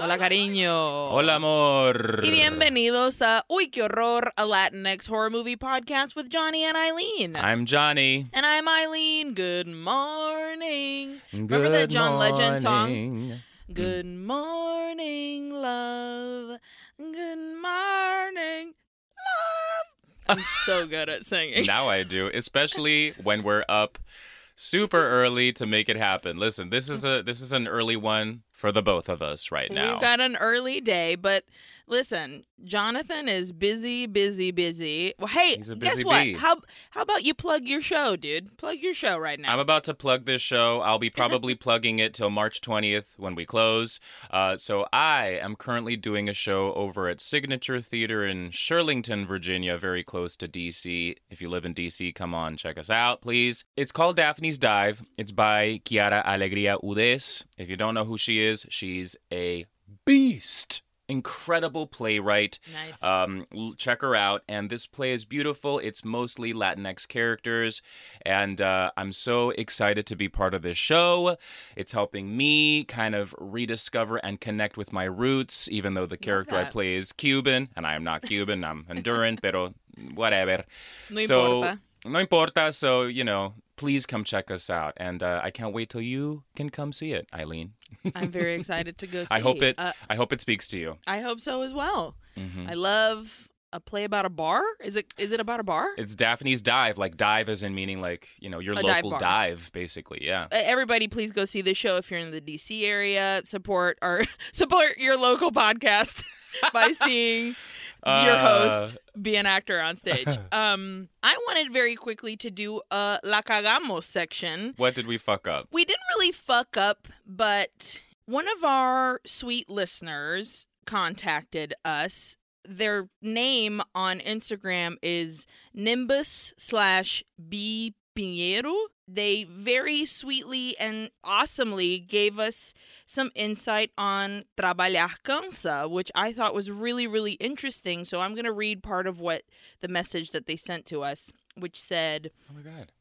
Hola, cariño. Hola, amor. Y bienvenidos a Uy, qué horror, a Latinx horror movie podcast with Jonny and Aileen. I'm Jonny. and I'm Aileen. Good morning. Remember that John Legend song? morning. Good morning, love. Good morning, love. I'm so good at singing. Now I do, especially when we're up super early to make it happen. Listen, this is a this is an early one for the both of us right now. We've got an early day, but listen, Jonathan is busy, busy, busy. Well, hey, a guess busy what? bee. How how about you plug your show, dude? Plug your show right now. I'm about to plug this show. I'll be probably plugging it till March 20th when we close. Uh, so I am currently doing a show over at Signature Theater in Shirlington, Virginia, very close to DC. If you live in DC, come on, check us out, please. It's called Daphne's Dive. It's by Quiara Alegría Hudes. If you don't know who she is, she's a beast. Incredible playwright. nice. Um, check her out. And this play is beautiful. It's mostly Latinx characters. And uh, I'm so excited to be part of this show. It's helping me kind of rediscover and connect with my roots, even though the character I play is Cuban. And I am not Cuban. I'm Honduran, pero whatever. no so, importa. No importa. So, you know, please come check us out. And uh, I can't wait till you can come see it, Aileen. I'm very excited to go see. I hope it. Uh, I hope it speaks to you. I hope so as well. Mhm. I love a play about a bar. Is it is it about a bar? It's Daphne's dive, like dive as in meaning like, you know, your A local bar. dive, basically. Yeah. Uh, Everybody, please go see the show if you're in the DC area. Support our support your local podcast by seeing your Uh, host be an actor on stage. Um, I wanted very quickly to do a La Cagamos section. What did we fuck up? We didn't really fuck up, but one of our sweet listeners contacted us. Their name on Instagram is Nimbus slash B Pinheiro. They very sweetly and awesomely gave us some insight on trabalhar cansa, which I thought was really, really interesting. So I'm going to read part of what the message that they sent to us, which said, Oh my god.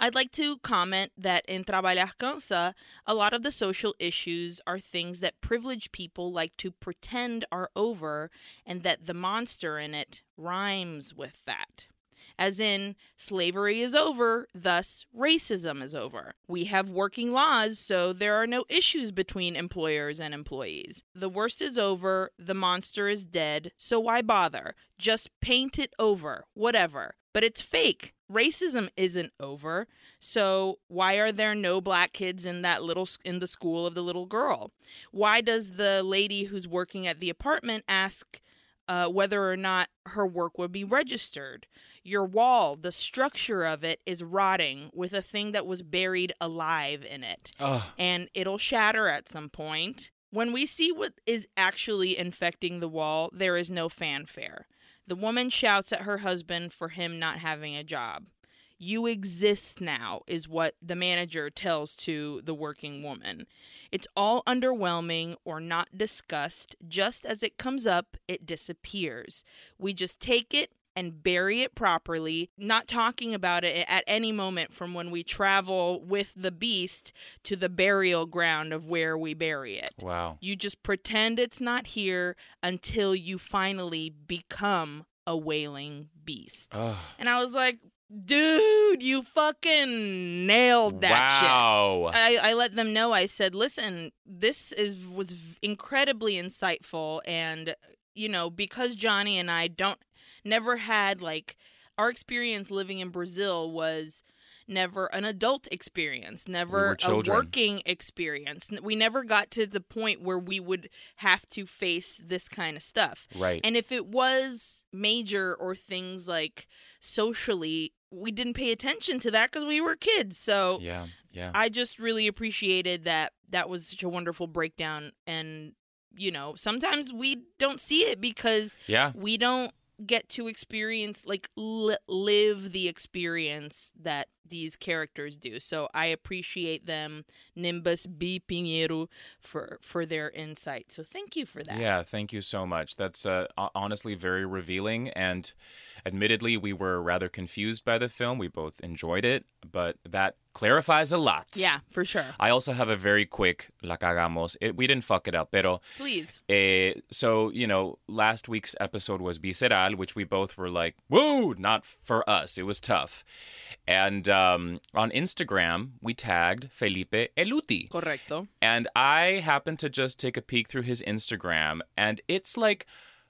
I'd like to comment that in Trabalhar Cansa, a lot of the social issues are things that privileged people like to pretend are over, and that the monster in it rhymes with that. As in, slavery is over, thus, racism is over. We have working laws, so there are no issues between employers and employees. The worst is over, the monster is dead, so why bother? Just paint it over, whatever. But it's fake. Racism isn't over. So why are there no black kids in that little in the school of the little girl? Why does the lady who's working at the apartment ask uh, whether or not her work would be registered? Your wall, the structure of it is rotting with a thing that was buried alive in it Oh, and it'll shatter at some point. When we see what is actually infecting the wall, there is no fanfare. The woman shouts at her husband for him not having a job. You exist now, is what the manager tells to the working woman. It's all underwhelming or not discussed. Just as it comes up, it disappears. We just take it and bury it properly, not talking about it at any moment from when we travel with the beast to the burial ground of where we bury it. wow. You just pretend it's not here until you finally become a wailing beast. Oh, And I was like, dude, you fucking nailed that shit. wow. I, I let them know. I said, "Listen, this is was incredibly insightful, and you know, because Jonny and I don't never had like our experience living in Brazil was never an adult experience, never were a working experience. We never got to the point where we would have to face this kind of stuff. right. And if it was major or things like socially, we didn't pay attention to that because we were kids. So yeah. Yeah. I just really appreciated that. That was such a wonderful breakdown. And, you know, sometimes we don't see it because yeah. we don't get to experience, like, li- live the experience that these characters do. So I appreciate them, Nimbus B. Pinheiro, for, for their insight. So thank you for that. Yeah, thank you so much. That's uh, honestly very revealing. And admittedly, we were rather confused by the film. We both enjoyed it, but that clarifies a lot. Yeah, for sure. I also have a very quick la cagamos. It, we didn't fuck it up, pero Please. eh, so you know, last week's episode was visceral, which we both were like, "Woo!" Not for us. It was tough. And um, on Instagram, we tagged Felipe Eltit. Correcto. And I happened to just take a peek through his Instagram, and it's like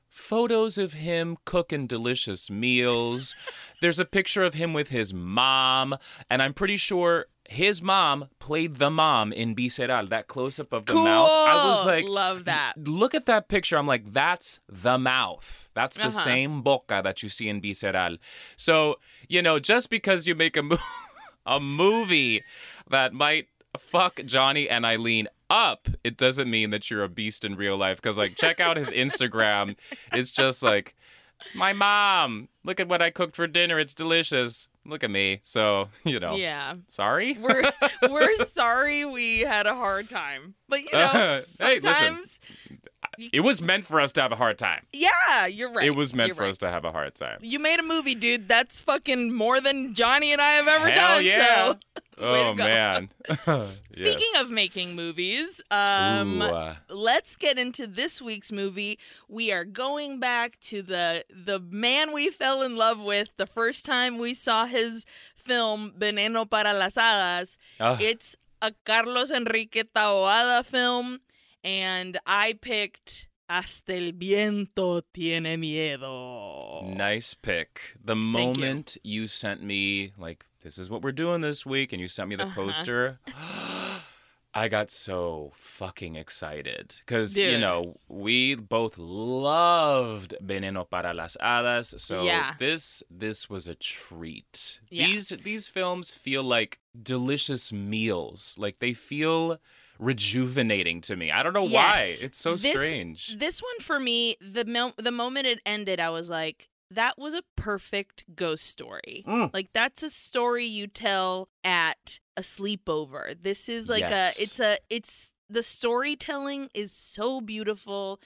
photos of him cooking delicious meals. There's a picture of him with his mom, and I'm pretty sure his mom played the mom in Visceral, that close up of the Cool. mouth. I was like, love that. look at that picture. I'm like, that's the mouth. That's the Uh-huh. same boca that you see in Visceral. So, you know, just because you make a, mo- a movie that might fuck Jonny and Aileen up, it doesn't mean that you're a beast in real life. Because, like, check out his Instagram. It's just like, my mom, look at what I cooked for dinner. It's delicious. Look at me. So, you know, Yeah. sorry. We're we're sorry we had a hard time. But you know, Hey, listen. It was meant for us to have a hard time. Yeah, you're right. It was meant You're for right. us to have a hard time. You made a movie, dude. That's fucking more than Jonny and I have ever Hell done. yeah. So Oh man. Speaking Yes. of making movies, um, Ooh, uh, let's get into this week's movie. We are going back to the the man we fell in love with the first time we saw his film Veneno para las Hadas. ugh, It's a Carlos Enrique Taboada film, and I picked Hasta el viento tiene miedo. nice pick. The you. moment you. sent me like this is what we're doing this week, and you sent me the Uh-huh. poster. I got so fucking excited because you know we both loved Veneno para las Hadas, so Yeah. this this was a treat. Yeah. These these films feel like delicious meals, like they feel rejuvenating to me. I don't know why. It's so This- strange. This one for me, the mo- the moment it ended, I was like, that was a perfect ghost story. Mm. Like that's a story you tell at a sleepover. This is like Yes. a it's a it's the storytelling is so beautiful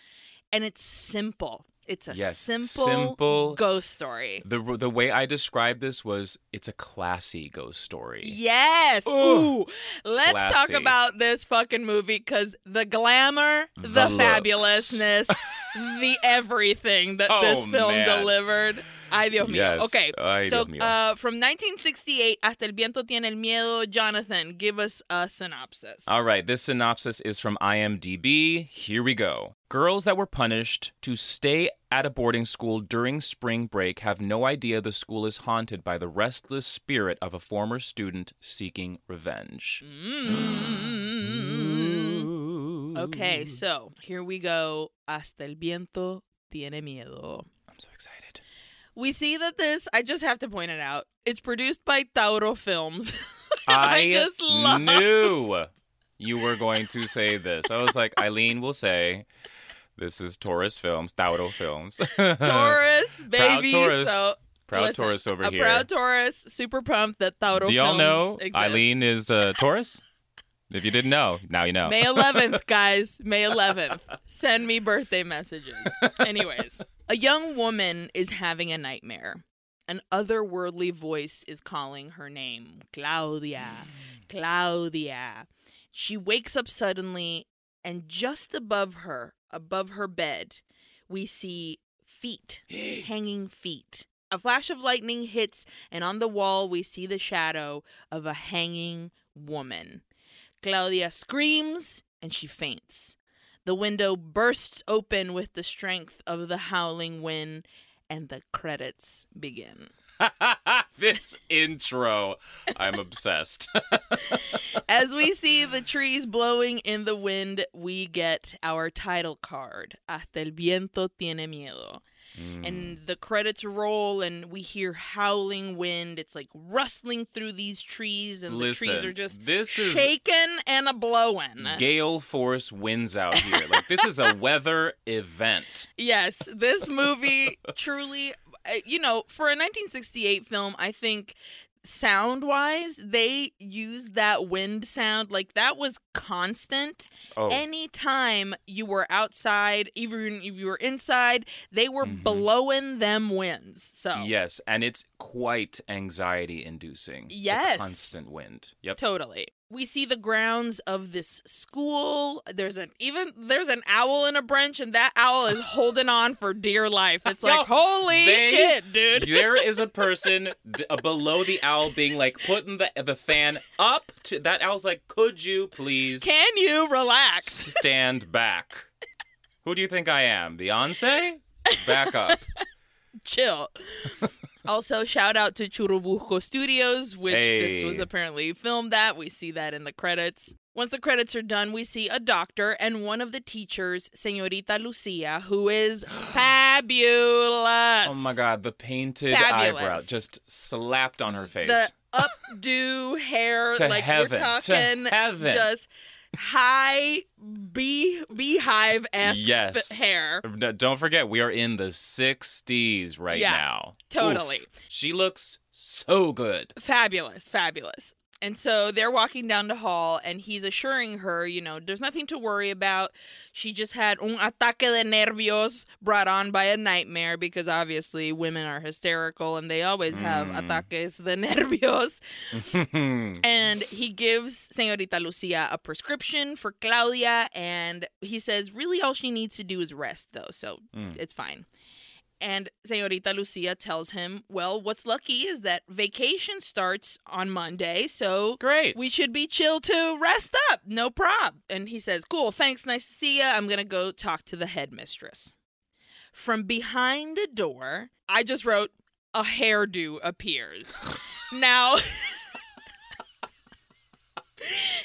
and it's simple. It's a Yes, simple, simple. ghost story. The the way I described this was it's a classy ghost story. Yes. Ooh. Ooh. Let's talk about this fucking movie because the glamour, the, The fabulousness, the everything that this Oh, film man. delivered. Ay, Dios mío. Yes. Okay. Ay, so, mío. uh, from 1968, Hasta el viento tiene el miedo. Jonathan, give us a synopsis. All right, this synopsis is from IMDb. Here we go. Girls that were punished to stay at a boarding school during spring break have no idea the school is haunted by the restless spirit of a former student seeking revenge. Mm. Okay, so here we go. Hasta el viento tiene miedo. I'm so excited. We see that this, I just have to point it out, it's produced by Tauro Films. I, just love- knew you were going to say this. I was like, Aileen will say, this is Taurus Films, Tauro Films. Taurus, baby. Taurus. So, Proud listen, Taurus over a here. proud Taurus, super pumped that Tauro Do y'all know exists. Aileen is a Taurus? If you didn't know, now you know. May 11th, guys. May 11th. Send me birthday messages. Anyways, a young woman is having a nightmare. An otherworldly voice is calling her name Claudia. Claudia. She wakes up suddenly, and just above her, above her bed, we see feet, hanging feet. A flash of lightning hits, and on the wall, we see the shadow of a hanging woman. Claudia screams and she faints. The window bursts open with the strength of the howling wind, and the credits begin. this intro, I'm obsessed. As we see the trees blowing in the wind, we get our title card, Hasta el viento tiene miedo. Mm. And the credits roll, and we hear howling wind. It's like rustling through these trees, and the trees are just this is and a blowing. gale force winds out here. Like this is a weather event. Yes, this movie truly, uh, you know, for a 1968 film, I think sound wise, they used that wind sound like that was constant. Oh, Anytime you were outside, even if you were inside, they were Mhm. blowing them winds. So yes, and it's quite anxiety inducing. Yes. constant wind. Yep. Totally. We see the grounds of this school. There's an even there's an owl in a branch, and that owl is holding on for dear life. It's like, Yo, holy they- shit, dude. there is a person d- uh, below the owl being like putting the the fan up to that owl's like, could you please Can you relax? stand back? Who do you think I am, Beyonce? Back up. Chill. Also, shout out to Churubusco Studios, which this was apparently filmed at. We see that in the credits. Once the credits are done, we see a doctor and one of the teachers, Senorita Lucia, who is fabulous. Oh my god, the painted Fabulous. eyebrow just slapped on her face. the updo hair, To like heaven, we're to talking heaven. just high bee beehive esque Yes. hair. No, Don't forget, we are in the 60s right Yeah, now. Totally. Oof. She looks so good. Fabulous, fabulous. And so they're walking down the hall, and he's assuring her, you know, there's nothing to worry about. She just had un ataque de nervios brought on by a nightmare because obviously women are hysterical and they always have Mm. ataques de nervios. And he gives Senorita Lucia a prescription for Claudia, and he says, really, all she needs to do is rest, though, so Mm. it's fine. And Senorita Lucia tells him, well, what's lucky is that vacation starts on Monday, so Great. we should be chill to rest up. No prob. And he says, cool, thanks, nice to see ya. I'm going to go talk to the headmistress. From behind a door, I just wrote, a hairdo appears. now,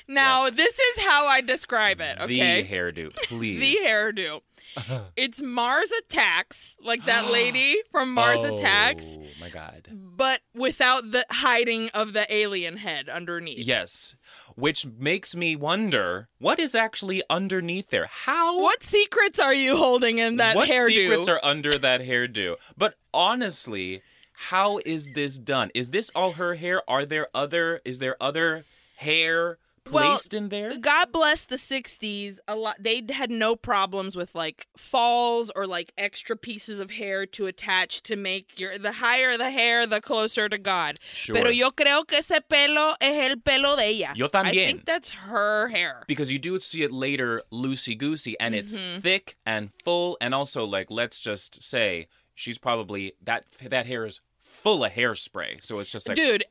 now Yes. this is how I describe it, okay? The hairdo, please. The hairdo. It's Mars Attacks, like that lady from Mars oh Attacks, Oh my god. but without the hiding of the alien head underneath. Yes. Which makes me wonder what is actually underneath there. How What secrets are you holding in that what hairdo? What secrets are under that hairdo? But honestly, how is this done? Is this all her hair? Are there other is there other hair Well, in there? God bless the 60s. A lot they had no problems with like falls or like extra pieces of hair to attach to make your the higher the hair the closer to God. Sure. Pero yo creo que ese pelo es el pelo de ella. Yo también. I think that's her hair. because you do see it later loosey goosey and it's Mhm. thick and full and also like let's just say she's probably that that hair is full of hairspray so it's just like Dude,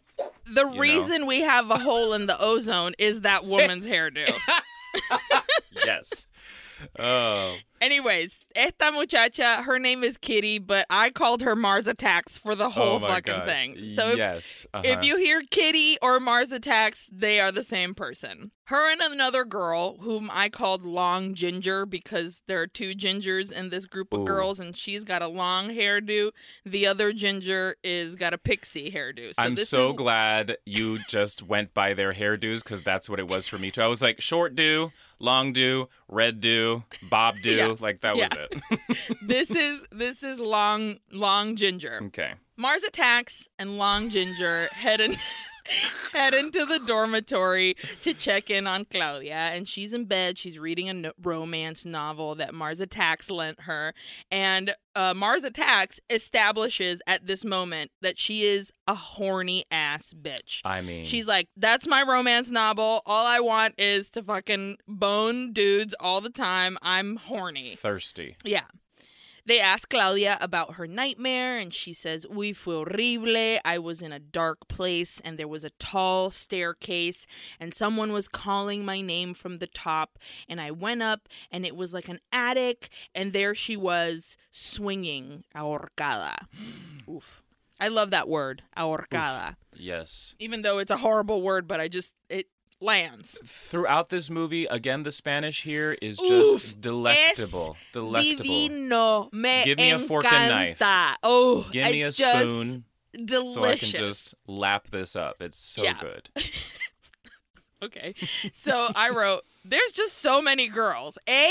the know? reason we have a hole in the ozone is that woman's hairdo. yes oh Anyways, esta muchacha, her name is Kitty, but I called her Mars Attacks for the whole oh fucking God. thing. So if, yes uh-huh. if you hear Kitty or Mars Attacks, they are the same person. Her and another girl, whom I called Long Ginger because there are two gingers in this group of Ooh. girls, and she's got a long hairdo. The other ginger is got a pixie hairdo. So I'm so is, glad you just went by their hairdos because that's what it was for me too. I was like short do, long do, red do, bob do, Yeah. Like that was it. this is this is long long ginger. okay. Mars attacks and Long Ginger head in, head into the dormitory to check in on Claudia, and she's in bed. She's reading a no- romance novel that Mars Attacks lent her, and uh, Mars Attacks establishes at this moment that she is a horny ass bitch. I mean, She's like, that's my romance novel. All I want is to fucking bone dudes all the time. I'm horny. thirsty. Yeah. They ask Claudia about her nightmare, and she says, Uy, fue horrible. I was in a dark place, and there was a tall staircase, and someone was calling my name from the top. And I went up, and it was like an attic, and there she was swinging, ahorcada. Oof. I love that word, ahorcada. Yes. Even though it's a horrible word, but I just, it lands. Throughout this movie, again, the Spanish here is just Oof, delectable. Delectable. Divino. Me Give me a fork and knife. encanta. Oh, Give me a spoon delicious. so I can just lap this up. It's so Yeah. good. Okay. So I wrote, there's just so many girls. A,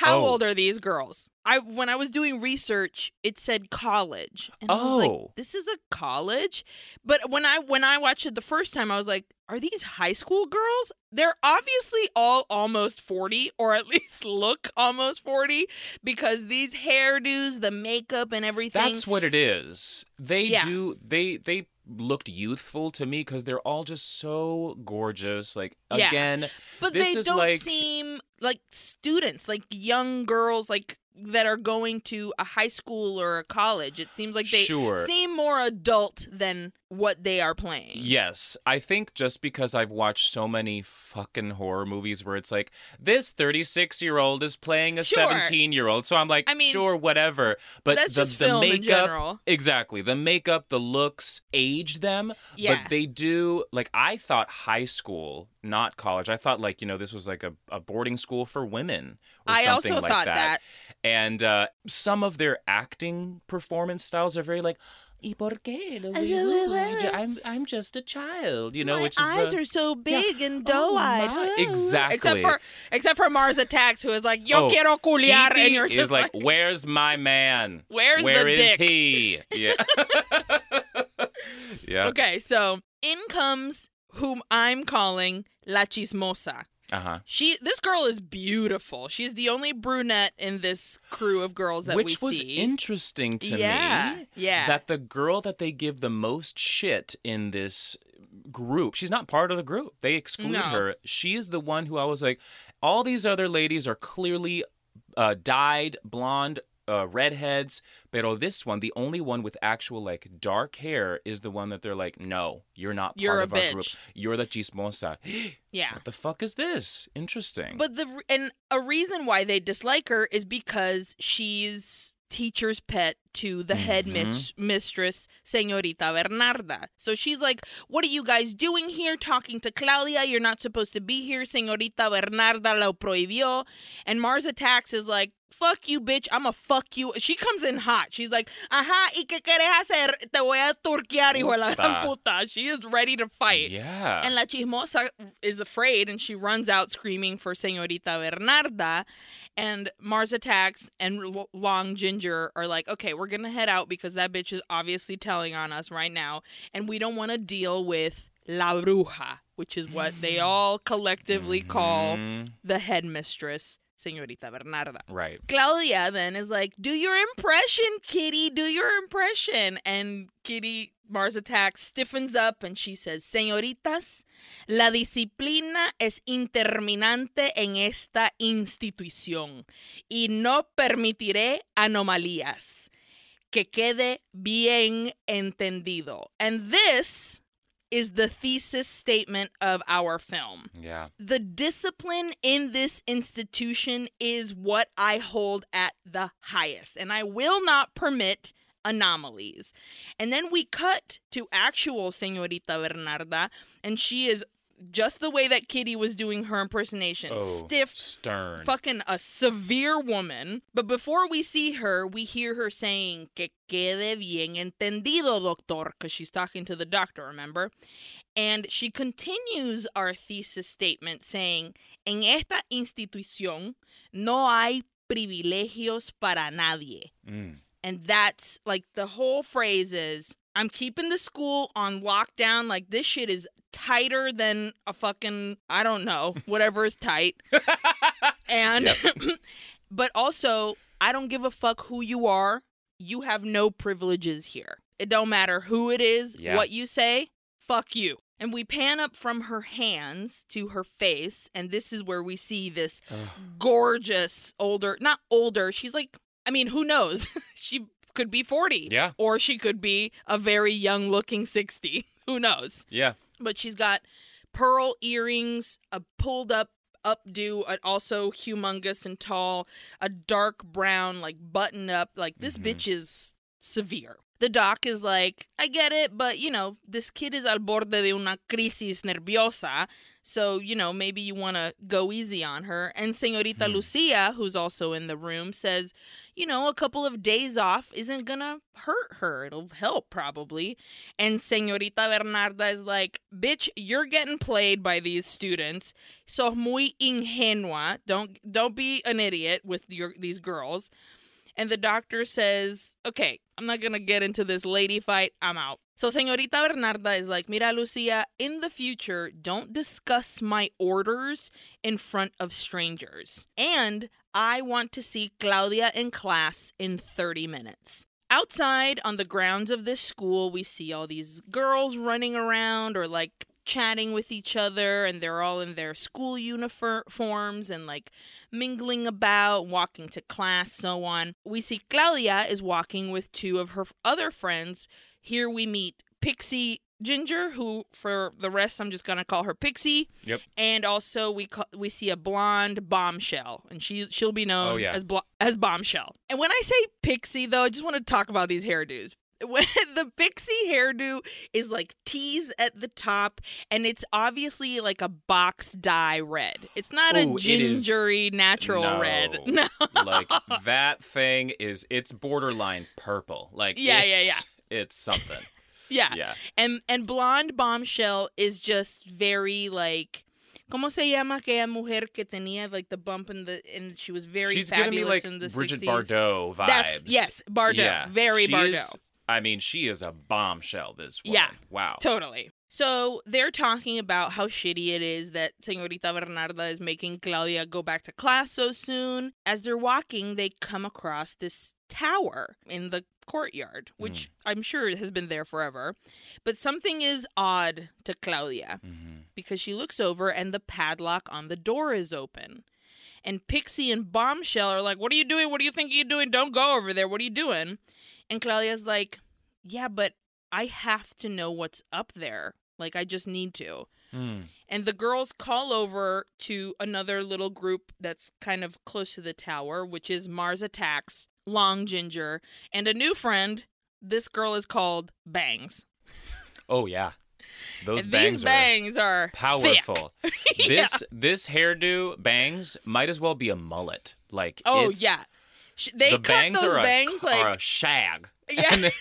How Oh. old are these girls? I when I was doing research, it said college, and I was like, Oh. "This is a college." But when I when I watched it the first time, I was like, "Are these high school girls? They're obviously all almost forty, or at least look almost forty, because these hairdos, the makeup, and everything." That's what it is. They Yeah. do. They they looked youthful to me because they're all just so gorgeous. Like Yeah. again, But they don't like- seem like students, like young girls, like that are going to a high school or a college. It seems like they Sure. seem more adult than what they are playing. Yes, I think just because I've watched so many fucking horror movies where it's like this 36 year old is playing a Sure. 17 year old, so I'm like, I mean, sure, whatever. But the just the makeup, general. exactly, the makeup, the looks age them, Yeah. but they do. Like I thought high school, not college. I thought like you know this was like a, a boarding school for women. Or I something also like thought that. and uh, some of their acting performance styles are very like. "Y por qué? I'm I'm just a child, you know. My which is eyes uh, are so big and Oh, doe-eyed. Ooh. Exactly. Except for except for Mars Attacks, who is like, "Yo Oh, quiero culiar," and you're is just like, like, "Where's my man? "Where's Where the is dick?" he?" Yeah. yeah. Okay, so in comes whom I'm calling La Chismosa. Uh huh. She, this girl is beautiful. She's the only brunette in this crew of girls that Which we was see. interesting to yeah, me. yeah. That the girl that they give the most shit in this group, she's not part of the group. They exclude No. her. She is the one who I was like, all these other ladies are clearly uh, dyed blonde. Uh, redheads, pero this one, the only one with actual like dark hair, is the one that they're like, no, you're not part You're a of our group. You're the chismosa. yeah. what the fuck is this? Interesting. But the and a reason why they dislike her is because she's teacher's pet to the head Mhm. mis- mistress, Señorita Bernarda. So she's like, "What are you guys doing here talking to Claudia? You're not supposed to be here. Señorita Bernarda lo prohibió." And Mars attacks is like, "Fuck you, bitch. I'm a fuck you." She comes in hot. She's like, "Ajá, ¿y qué quieres hacer? Te voy a turquear, hijo de la gran Puta. puta." She is ready to fight. yeah. And La Chismosa is afraid and she runs out screaming for Señorita Bernarda. And Mars Attacks and Long Ginger are like, okay, we're going to head out because that bitch is obviously telling on us right now. And we don't want to deal with La Bruja, which is what they all collectively call Mhm. the headmistress, Señorita Bernarda. Right. Claudia then is like, Do your impression, Kitty. Do your impression. And Kitty, Mars Attacks, stiffens up and she says, Señoritas, la disciplina es interminante en esta institución y no permitiré anomalías. Que quede bien entendido. And this is the thesis statement of our film Yeah. the discipline in this institution is what I hold at the highest, and I will not permit anomalies. And then we cut to actual Señorita Bernarda, and she is just the way that Kitty was doing her impersonation Oh, stiff, stern. fucking a severe woman. But before we see her, we hear her saying, Que quede bien entendido, doctor, because she's talking to the doctor, remember? And she continues our thesis statement saying, En esta institución no hay privilegios para nadie. Mm. And that's like the whole phrase is I'm keeping the school on lockdown. Like this shit is tighter than a fucking, I don't know, whatever is tight. And, but also, I don't give a fuck who you are. You have no privileges here. It don't matter who it is, Yeah. what you say, fuck you. And we pan up from her hands to her face, and this is where we see this gorgeous older, not older, she's like, I mean, who knows? she could be 40. Yeah. Or she could be a very young looking 60. Who knows? Yeah. But she's got pearl earrings, a pulled up updo, also humongous and tall, a dark brown, like button up. Like this Mhm. bitch is severe. The doc is like, I get it, but you know, this kid is al borde de una crisis nerviosa. So, you know, maybe you want to go easy on her. And Senorita Hmm. Lucia, who's also in the room, says, you know, a couple of days off isn't going to hurt her. It'll help, probably. And Senorita Bernarda is like, bitch, you're getting played by these students. So muy ingenua. Don't don't be an idiot with your these girls. And the doctor says, okay, I'm not to get into this lady fight. I'm out. So Senorita Bernarda is like, Mira, Lucia, in the future, don't discuss my orders in front of strangers. And I want to see Claudia in class in 30 minutes. Outside on the grounds of this school, we see all these girls running around or like chatting with each other, and they're all in their school uniforms and like mingling about, walking to class, so on. We see Claudia is walking with two of her other friends. Here we meet Pixie Ginger, who for the rest I'm just gonna call her Pixie. Yep. And also we call, we see a blonde bombshell, and she she'll be known Oh, yeah. as blo- as bombshell. And when I say Pixie, though, I just want to talk about these hairdos. When the pixie hairdo is like teased at the top, and it's obviously like a box dye red. It's not Ooh, a gingery natural No. red. No. like that thing is it's borderline purple. Like Yeah, yeah, yeah It's something. yeah. Yeah. And and blonde bombshell is just very like ¿Cómo se llama aquella mujer que tenía like the bump in the and she was very She's giving me fabulous like in the Brigitte 60s? Bardot vibes. That's yes, Bardot. Yeah. Very She Bardot. is- I mean, she is a bombshell. This woman. Yeah. Wow. Totally. So they're talking about how shitty it is that Senorita Bernarda is making Claudia go back to class so soon. As they're walking, they come across this tower in the courtyard, which I'm sure has been there forever. But something is odd to Claudia Mhm. because she looks over and the padlock on the door is open. And Pixie and Bombshell are like, What are you doing? What do you think you're doing? Don't go over there. What are you doing? And Claudia's like, Yeah, but I have to know what's up there. Like, I just need to. Mm. And the girls call over to another little group that's kind of close to the tower, which is Mars Attacks, Long Ginger, and a new friend. This girl is called Bangs. Oh yeah. Those bangs these are bangs are thick. powerful. Yeah. This this hairdo bangs might as well be a mullet. Like Oh yeah, Sh- they the cut bangs those are a, bangs like are a shag. yeah, and, then,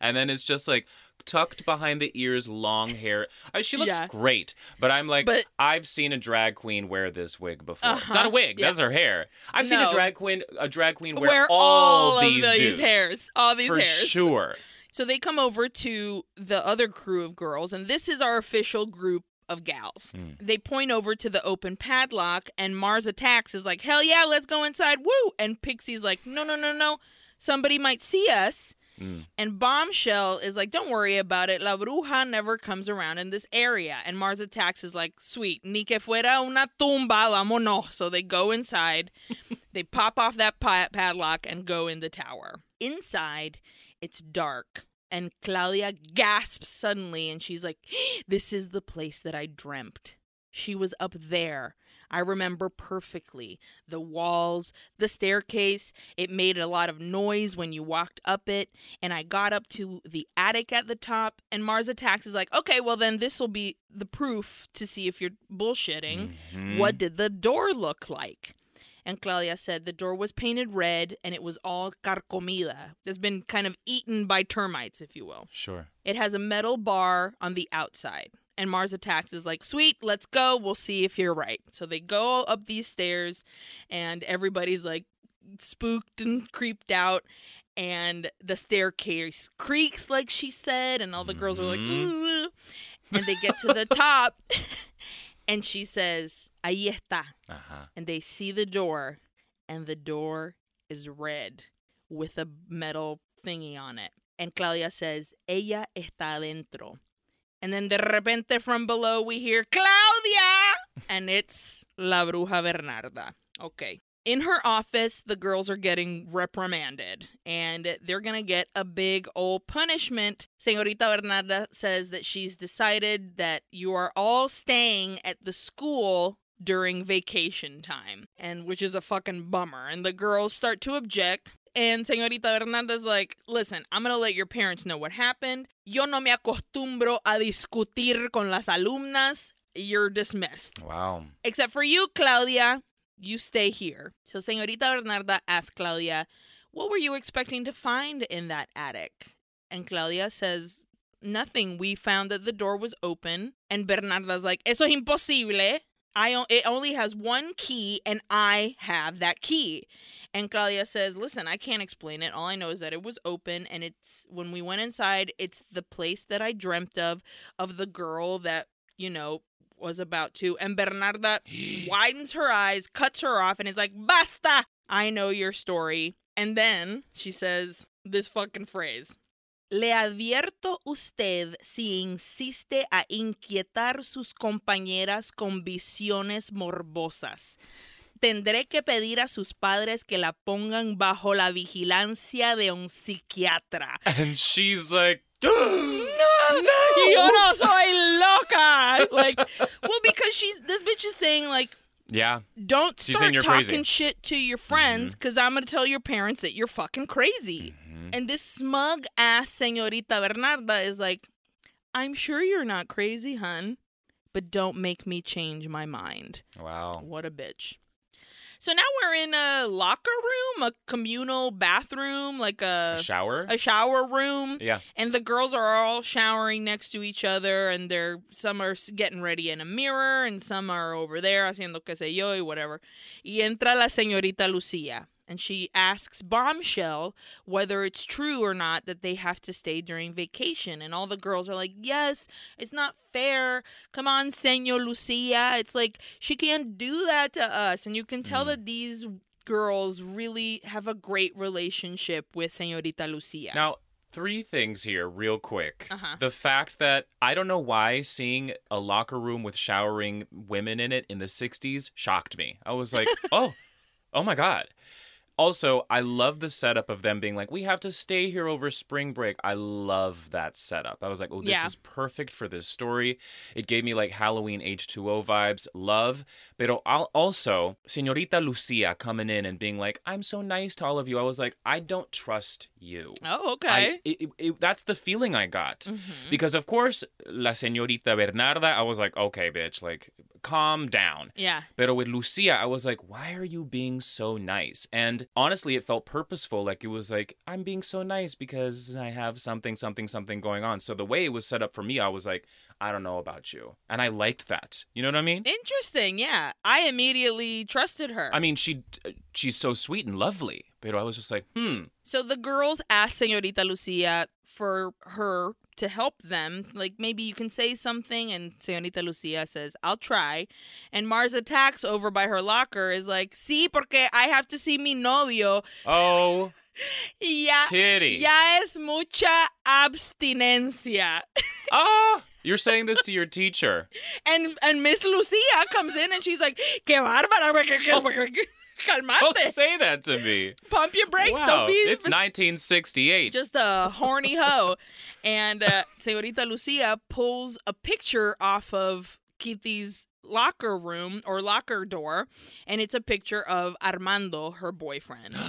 and then it's just like tucked behind the ears, long hair. She looks Yeah. great, but I'm like, But- I've seen a drag queen wear this wig before. It's not Uh-huh, a wig; yeah. that's her hair. I've seen a drag queen, a drag queen wear, wear all, all of these, these hairs, all these for hairs. sure. So they come over to the other crew of girls, and this is our official group of gals. Mm. They point over to the open padlock, and Mars attacks is like, "Hell yeah, let's go inside!" Woo! And Pixie's like, "No, no, no, no, somebody might see us." Mm. And Bombshell is like, "Don't worry about it. La Bruja never comes around in this area." And Mars attacks is like, "Sweet, ni que fuera una tumba, vámonos." So they go inside, they pop off that padlock, and go in the tower. Inside, it's dark. And Claudia gasps suddenly and she's like, This is the place that I dreamt. She was up there. I remember perfectly the walls, the staircase. It made a lot of noise when you walked up it. And I got up to the attic at the top. And Mars Attacks is like, Okay, well, then this will be the proof to see if you're bullshitting. Mhm. What did the door look like? And Claudia said the door was painted red and it was all carcomida. It's been kind of eaten by termites, if you will. Sure. It has a metal bar on the outside. And Mars Attacks is like, sweet, let's go. We'll see if you're right. So they go up these stairs and everybody's like spooked and creeped out. And the staircase creaks, like she said. And all the girls are like. Mm-hmm. "Ooh." and they get to the top. and she says, Ahí está Uh huh. and they see the door, and the door is red with a metal thingy on it. And Claudia says, Ella está adentro. And then de repente from below we hear, Claudia! And it's La Bruja Bernarda. Okay. In her office, the girls are getting reprimanded and they're going to get a big old punishment. Senorita Bernarda says that she's decided that you are all staying at the school during vacation time, and which is a fucking bummer. And the girls start to object. And Señorita Bernarda's like, listen, I'm going to let your parents know what happened. Yo no me acostumbro a discutir con las alumnas. You're dismissed. Wow. Except for you, Claudia. You stay here. So Señorita Bernarda asked Claudia, what were you expecting to find in that attic? And Claudia says, nothing. We found that the door was open. And Bernarda's like, eso es imposible. I o- it only has one key and I have that key. And Claudia says, "Listen, I can't explain it. All I know is that it was open and it's when we went inside, it's the place that I dreamt of of the girl that, you know, was about to." And Bernarda widens her eyes, cuts her off and is like, "Basta. I know your story." And then she says this fucking phrase. Le advierto usted si insiste a inquietar sus compañeras con visiones morbosas. Tendré que pedir a sus padres que la pongan bajo la vigilancia de un psiquiatra. And she's like, Yo no soy loca. Like, well, because she's this bitch is saying like, Yeah. don't She's start talking crazy. Mm-hmm. shit to your friends because I'm gonna tell your parents that you're fucking crazy. Mhm. And this smug ass señorita Bernarda is like, I'm sure you're not crazy, hun, but don't make me change my mind. Wow. What a bitch. So now we're in a locker room, a communal bathroom, like a A shower? a shower room, yeah. and the girls are all showering next to each other, and they're some are getting ready in a mirror, and some are over there haciendo que sé yo y whatever. Y entra la señorita Lucia, and she asks Bombshell whether it's true or not that they have to stay during vacation, and all the girls are like, "Yes, it's not fair. Come on, Señor Lucia. It's like she can't do that to us," and you can tell Mm. that these girls really have a great relationship with Señorita Lucia. Now, three things here, real quick. Uh-huh. The fact that I don't know why seeing a locker room with showering women in it in the 60s shocked me. I was like, oh, oh my God. Also, I love the setup of them being like, we have to stay here over spring break. I love that setup. I was like, oh, this Yeah. is perfect for this story. It gave me like Halloween H2O vibes. Love. Al- also, Senorita Lucia coming in and being like, I'm so nice to all of you. I was like, I don't trust you. Oh, okay. I, it, it- that's the feeling I got. Mhm. Because, of course, La Señorita Bernarda, I was like, okay, bitch, like, calm down. Yeah. Pero with Lucia, I was like, why are you being so nice? And honestly, it felt purposeful. Like, it was like, I'm being so nice because I have something, something, something going on. So the way it was set up for me, I was like, I don't know about you. And I liked that. You know what I mean? Interesting. Yeah. I immediately trusted her. I mean, she she's so sweet and lovely. But I was just like, hmm. so the girls asked Señorita Lucia for her to help them. Like, maybe you can say something. And Señorita Lucia says, I'll try. And Mars attacks over by her locker is like, Sí, porque I have to see mi novio. Oh, yeah. kitty. ya es mucha abstinencia. Oh, you're saying this to your teacher. And and Miss Lucia comes in and she's like, "Qué bárbara, Don't calmate, say that to me. pump your brakes, wow, don't be it's 1968. just a horny hoe." And uh, Señorita Lucia pulls a picture off of Kitty's locker room or locker door, and it's a picture of Armando, her boyfriend.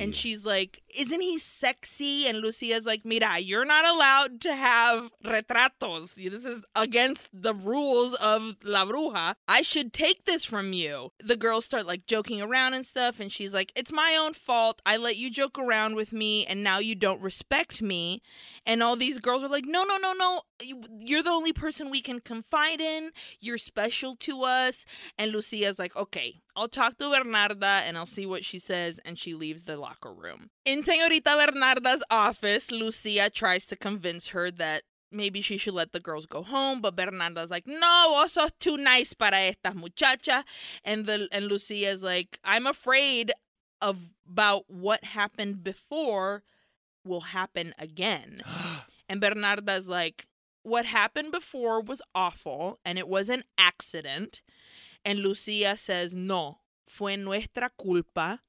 And she's like, Isn't he sexy? And Lucia's like, Mira, you're not allowed to have retratos. This is against the rules of La Bruja. I should take this from you. The girls start like joking around and stuff. And she's like, It's my own fault. I let you joke around with me. And now you don't respect me. And all these girls are like, No, no, no, no. You- You're the only person we can confide in. You're special to us. And Lucia's like, Okay, I'll talk to Bernarda and I'll see what she says. And she leaves the locker room. In Senorita Bernarda's office, Lucia tries to convince her that maybe she should let the girls go home. But Bernarda's like, no, vos sos too nice para estas muchacha. And, the, and Lucia's like, I'm afraid of about what happened before will happen again. And Bernarda's like, what happened before was awful and it was an accident. And Lucia says, no, fue nuestra culpa.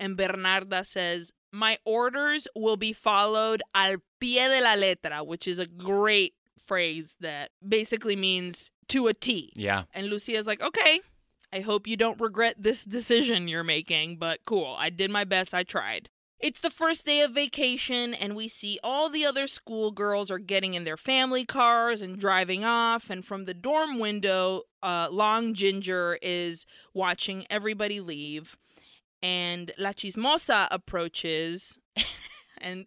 And Bernarda says, my orders will be followed al pie de la letra, which is a great phrase that basically means to a T. yeah. And Lucia's like, okay, I hope you don't regret this decision you're making, but cool. I did my best. I tried. It's the first day of vacation, and we see all the other schoolgirls are getting in their family cars and driving off. And from the dorm window, uh, Long Ginger is watching everybody leave. And La Chismosa approaches, and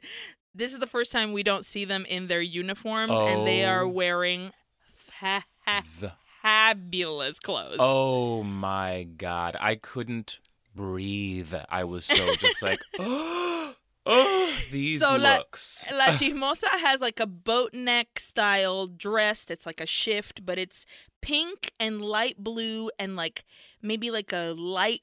this is the first time we don't see them in their uniforms, and they are Oh. wearing fa- The- fabulous clothes. oh my god, I couldn't breathe. I was so just like, oh, oh these So, la- looks. La Chismosa has like a boat neck style dress that's like a shift, but it's pink and light blue and like maybe like a light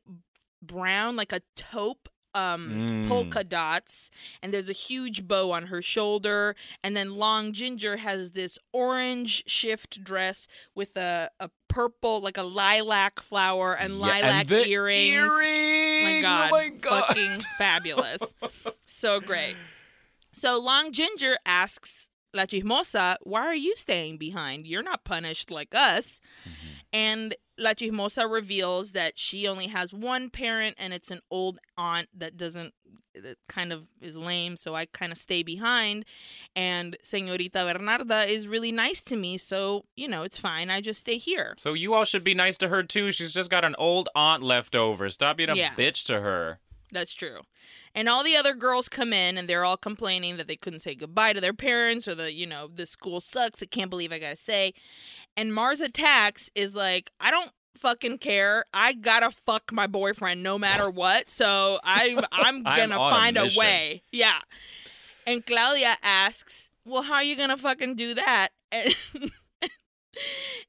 brown, like a taupe um Mm. polka dots and there's a huge bow on her shoulder and then long ginger has this orange shift dress with a, a purple like a lilac flower and Yeah, lilac the earrings earrings. my god, Oh my god. fucking fabulous. so great. So Long Ginger asks La Chismosa, why are you staying behind? You're not punished like us. Mm-hmm. And La Chismosa reveals that she only has one parent and it's an old aunt that doesn't that kind of is lame, so I kind of stay behind. And Señorita Bernarda is really nice to me, so you know, it's fine. I just stay here. So you all should be nice to her too. She's just got an old aunt left over. Stop being a Yeah. bitch to her. That's true. And all the other girls come in and they're all complaining that they couldn't say goodbye to their parents or that, you know, this school sucks. I can't believe I gotta say. And Mars Attacks is like, I don't fucking care. I gotta fuck my boyfriend no matter what. So I I'm I'm gonna on a find a, mission. way. Yeah. And Claudia asks, Well, how are you gonna fucking do that? And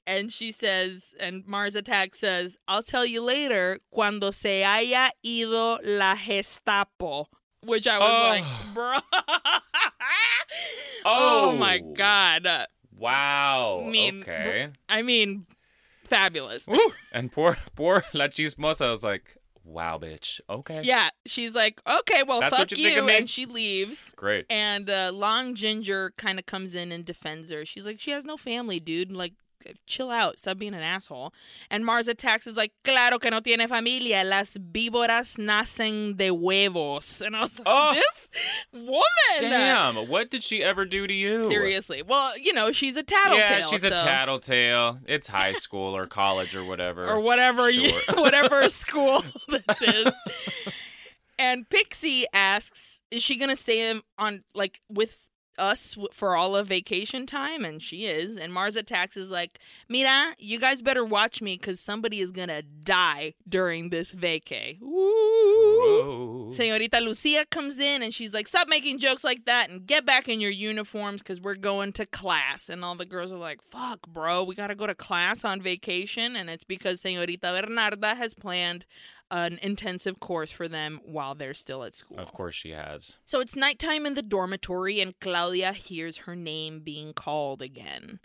and she says, and Mars Attack says, I'll tell you later cuando se haya ido la Gestapo. Which I was Oh. like, bro. oh. my Oh. God. Wow. mean, okay. I mean, fabulous. Woo. And poor poor La Chismosa was like, wow, bitch. Okay. Yeah. She's like, okay, well, That's fuck you you. And she leaves. Great. And uh, Long Ginger kind of comes in and defends her. She's like, she has no family, dude. Like, chill out. Stop being an asshole. And Mars attacks is like, claro que no tiene familia. Las víboras nacen de huevos. And I was like, Oh. this woman. Damn. What did she ever do to you? Seriously. Well, you know, she's a tattletale. Yeah, she's a so- tattletale. It's high school or college or whatever. or whatever you, whatever school this is. And Pixie asks, "Is she gonna stay on like with us for all of vacation time?" And she is. And Mars Attacks is like, "Mira, you guys better watch me because somebody is gonna die during this vacay." Whoa. Señorita Lucia comes in and she's like, Stop making jokes like that and get back in your uniforms because we're going to class. And all the girls are like, Fuck, bro, we got to go to class on vacation. And it's because Señorita Bernarda has planned an intensive course for them while they're still at school. Of course she has. So it's nighttime in the dormitory, and Claudia hears her name being called again.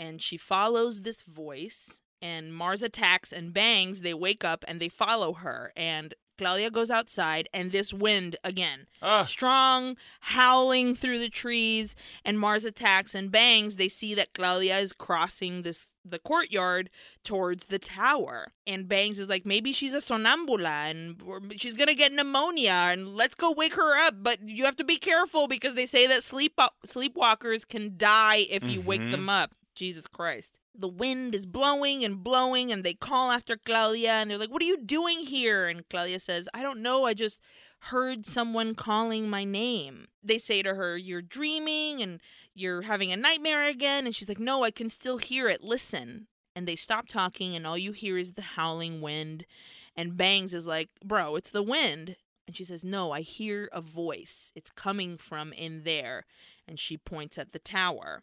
And she follows this voice, and Mars attacks and bangs. They wake up and they follow her. And Claudia goes outside, and this wind again Ah, strong, howling through the trees, and Mars attacks and bangs. They see that Claudia is crossing this the courtyard towards the tower, and Bangs is like, maybe she's a sonambula and she's gonna get pneumonia, and let's go wake her up. But you have to be careful because they say that sleep sleepwalkers can die if you wake Mhm. them up. Jesus Christ. The wind is blowing and blowing, and they call after Claudia, and they're like, What are you doing here? And Claudia says, I don't know. I just heard someone calling my name. They say to her, You're dreaming and you're having a nightmare again. And she's like, No, I can still hear it. Listen. And they stop talking, and all you hear is the howling wind. And Bangs is like, Bro, it's the wind. And she says, No, I hear a voice. It's coming from in there. And she points at the tower.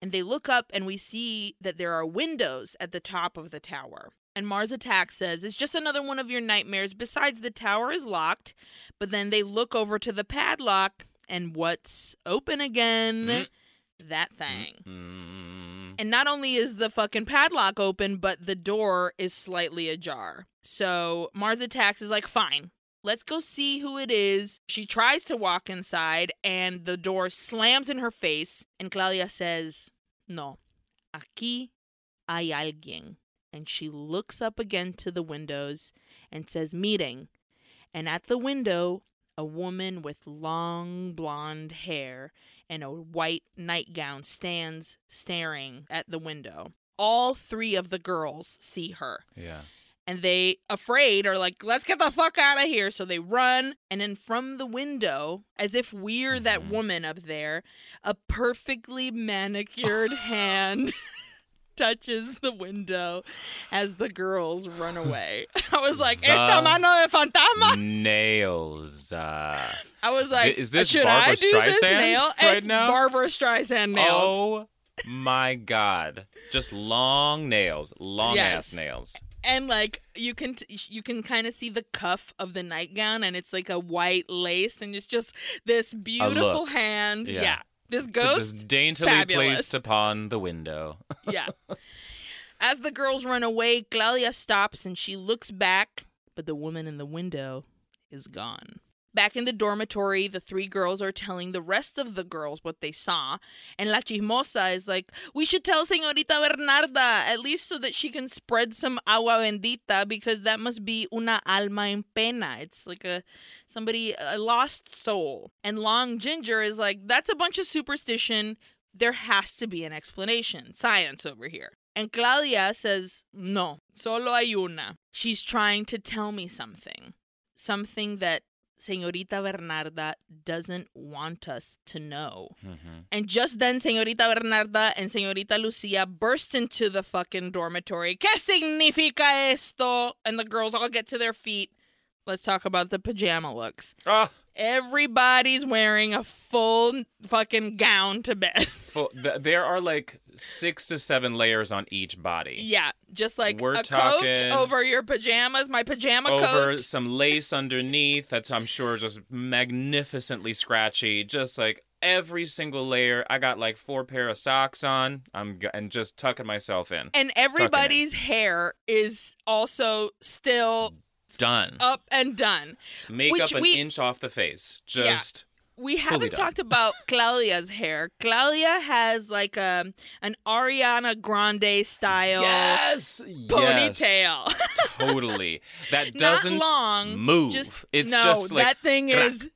And they look up, and we see that there are windows at the top of the tower. And Mars Attack says, It's just another one of your nightmares. Besides, the tower is locked. But then they look over to the padlock, and what's open again? Mm. That thing. mm, And not only is the fucking padlock open, but the door is slightly ajar. So Mars Attacks is like, fine, let's go see who it is. She tries to walk inside, and the door slams in her face. And Claudia says, No, aquí hay alguien. And she looks up again to the windows and says, Meeting. And at the window, a woman with long blonde hair and a white nightgown stands staring at the window. All three of the girls see her Yeah. And they afraid are like let's get the fuck out of here so they run and then from the window as if we're that Mhm. woman up there a perfectly manicured hand touches the window as the girls run away i was like esta mano de fantasma Nails. Uh, i was like is this should i Barbra do this Streisand nail right it's now? Barbra Streisand nails Oh my god. Just long nails. Long Yes. ass nails. And like you can t- you can kind of see the cuff of the nightgown and it's like a white lace and it's just this beautiful hand Yeah. yeah, this Just ghost daintily fabulous. placed upon the window. yeah as the girls run away claudia stops and she looks back but the woman in the window is gone Back in the dormitory, the three girls are telling the rest of the girls what they saw. And La Chismosa is like, We should tell Señorita Bernarda, at least so that she can spread some agua bendita, because that must be una alma en pena. It's like a somebody, a lost soul. And Long Ginger is like, That's a bunch of superstition. There has to be an explanation. Science over here. And Claudia says, No, solo hay una. She's trying to tell me something. Something that Señorita Bernarda doesn't want us to know. Mhm. And just then, Señorita Bernarda and Señorita Lucia burst into the fucking dormitory. ¿Qué significa esto? And the girls all get to their feet. Let's talk about the pajama looks. Ah, Everybody's wearing a full fucking gown to bed. full, th- there are like six to seven layers on each body. yeah, just like We're a talking- coat over your pajamas. My pajama Over coat. some lace underneath that's I'm sure just magnificently scratchy. Just like every single layer. I got like four pair of socks on. I'm g- and just tucking myself in. And everybody's hair is also still Done. up and done. Makeup which an we- inch off the face. Yeah. Just we haven't done. talked about Claudia's hair. Claudia has like a an Ariana Grande style yes, yes. ponytail. totally. That doesn't long. move. Just it's no, just like that thing crack. is.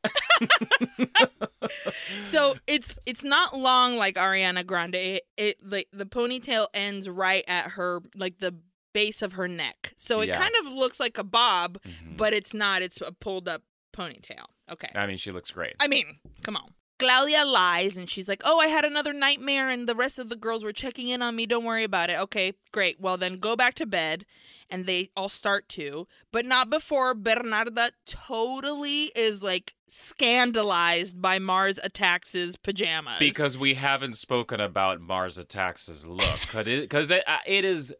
so it's it's not long like Ariana Grande. It, it the the ponytail ends right at her like the base of her neck. So it Yeah. kind of looks like a bob, Mhm. but it's not. It's a pulled up ponytail. Okay. I mean, she looks great. I mean, come on. Claudia lies and she's like, Oh, I had another nightmare and the rest of the girls were checking in on me. Don't worry about it. Okay, great. Well, then go back to bed. And they all start to, but not before Bernarda totally is like scandalized by Mars Attacks' pajamas. Because we haven't spoken about Mars Attacks' look, because it, uh, it is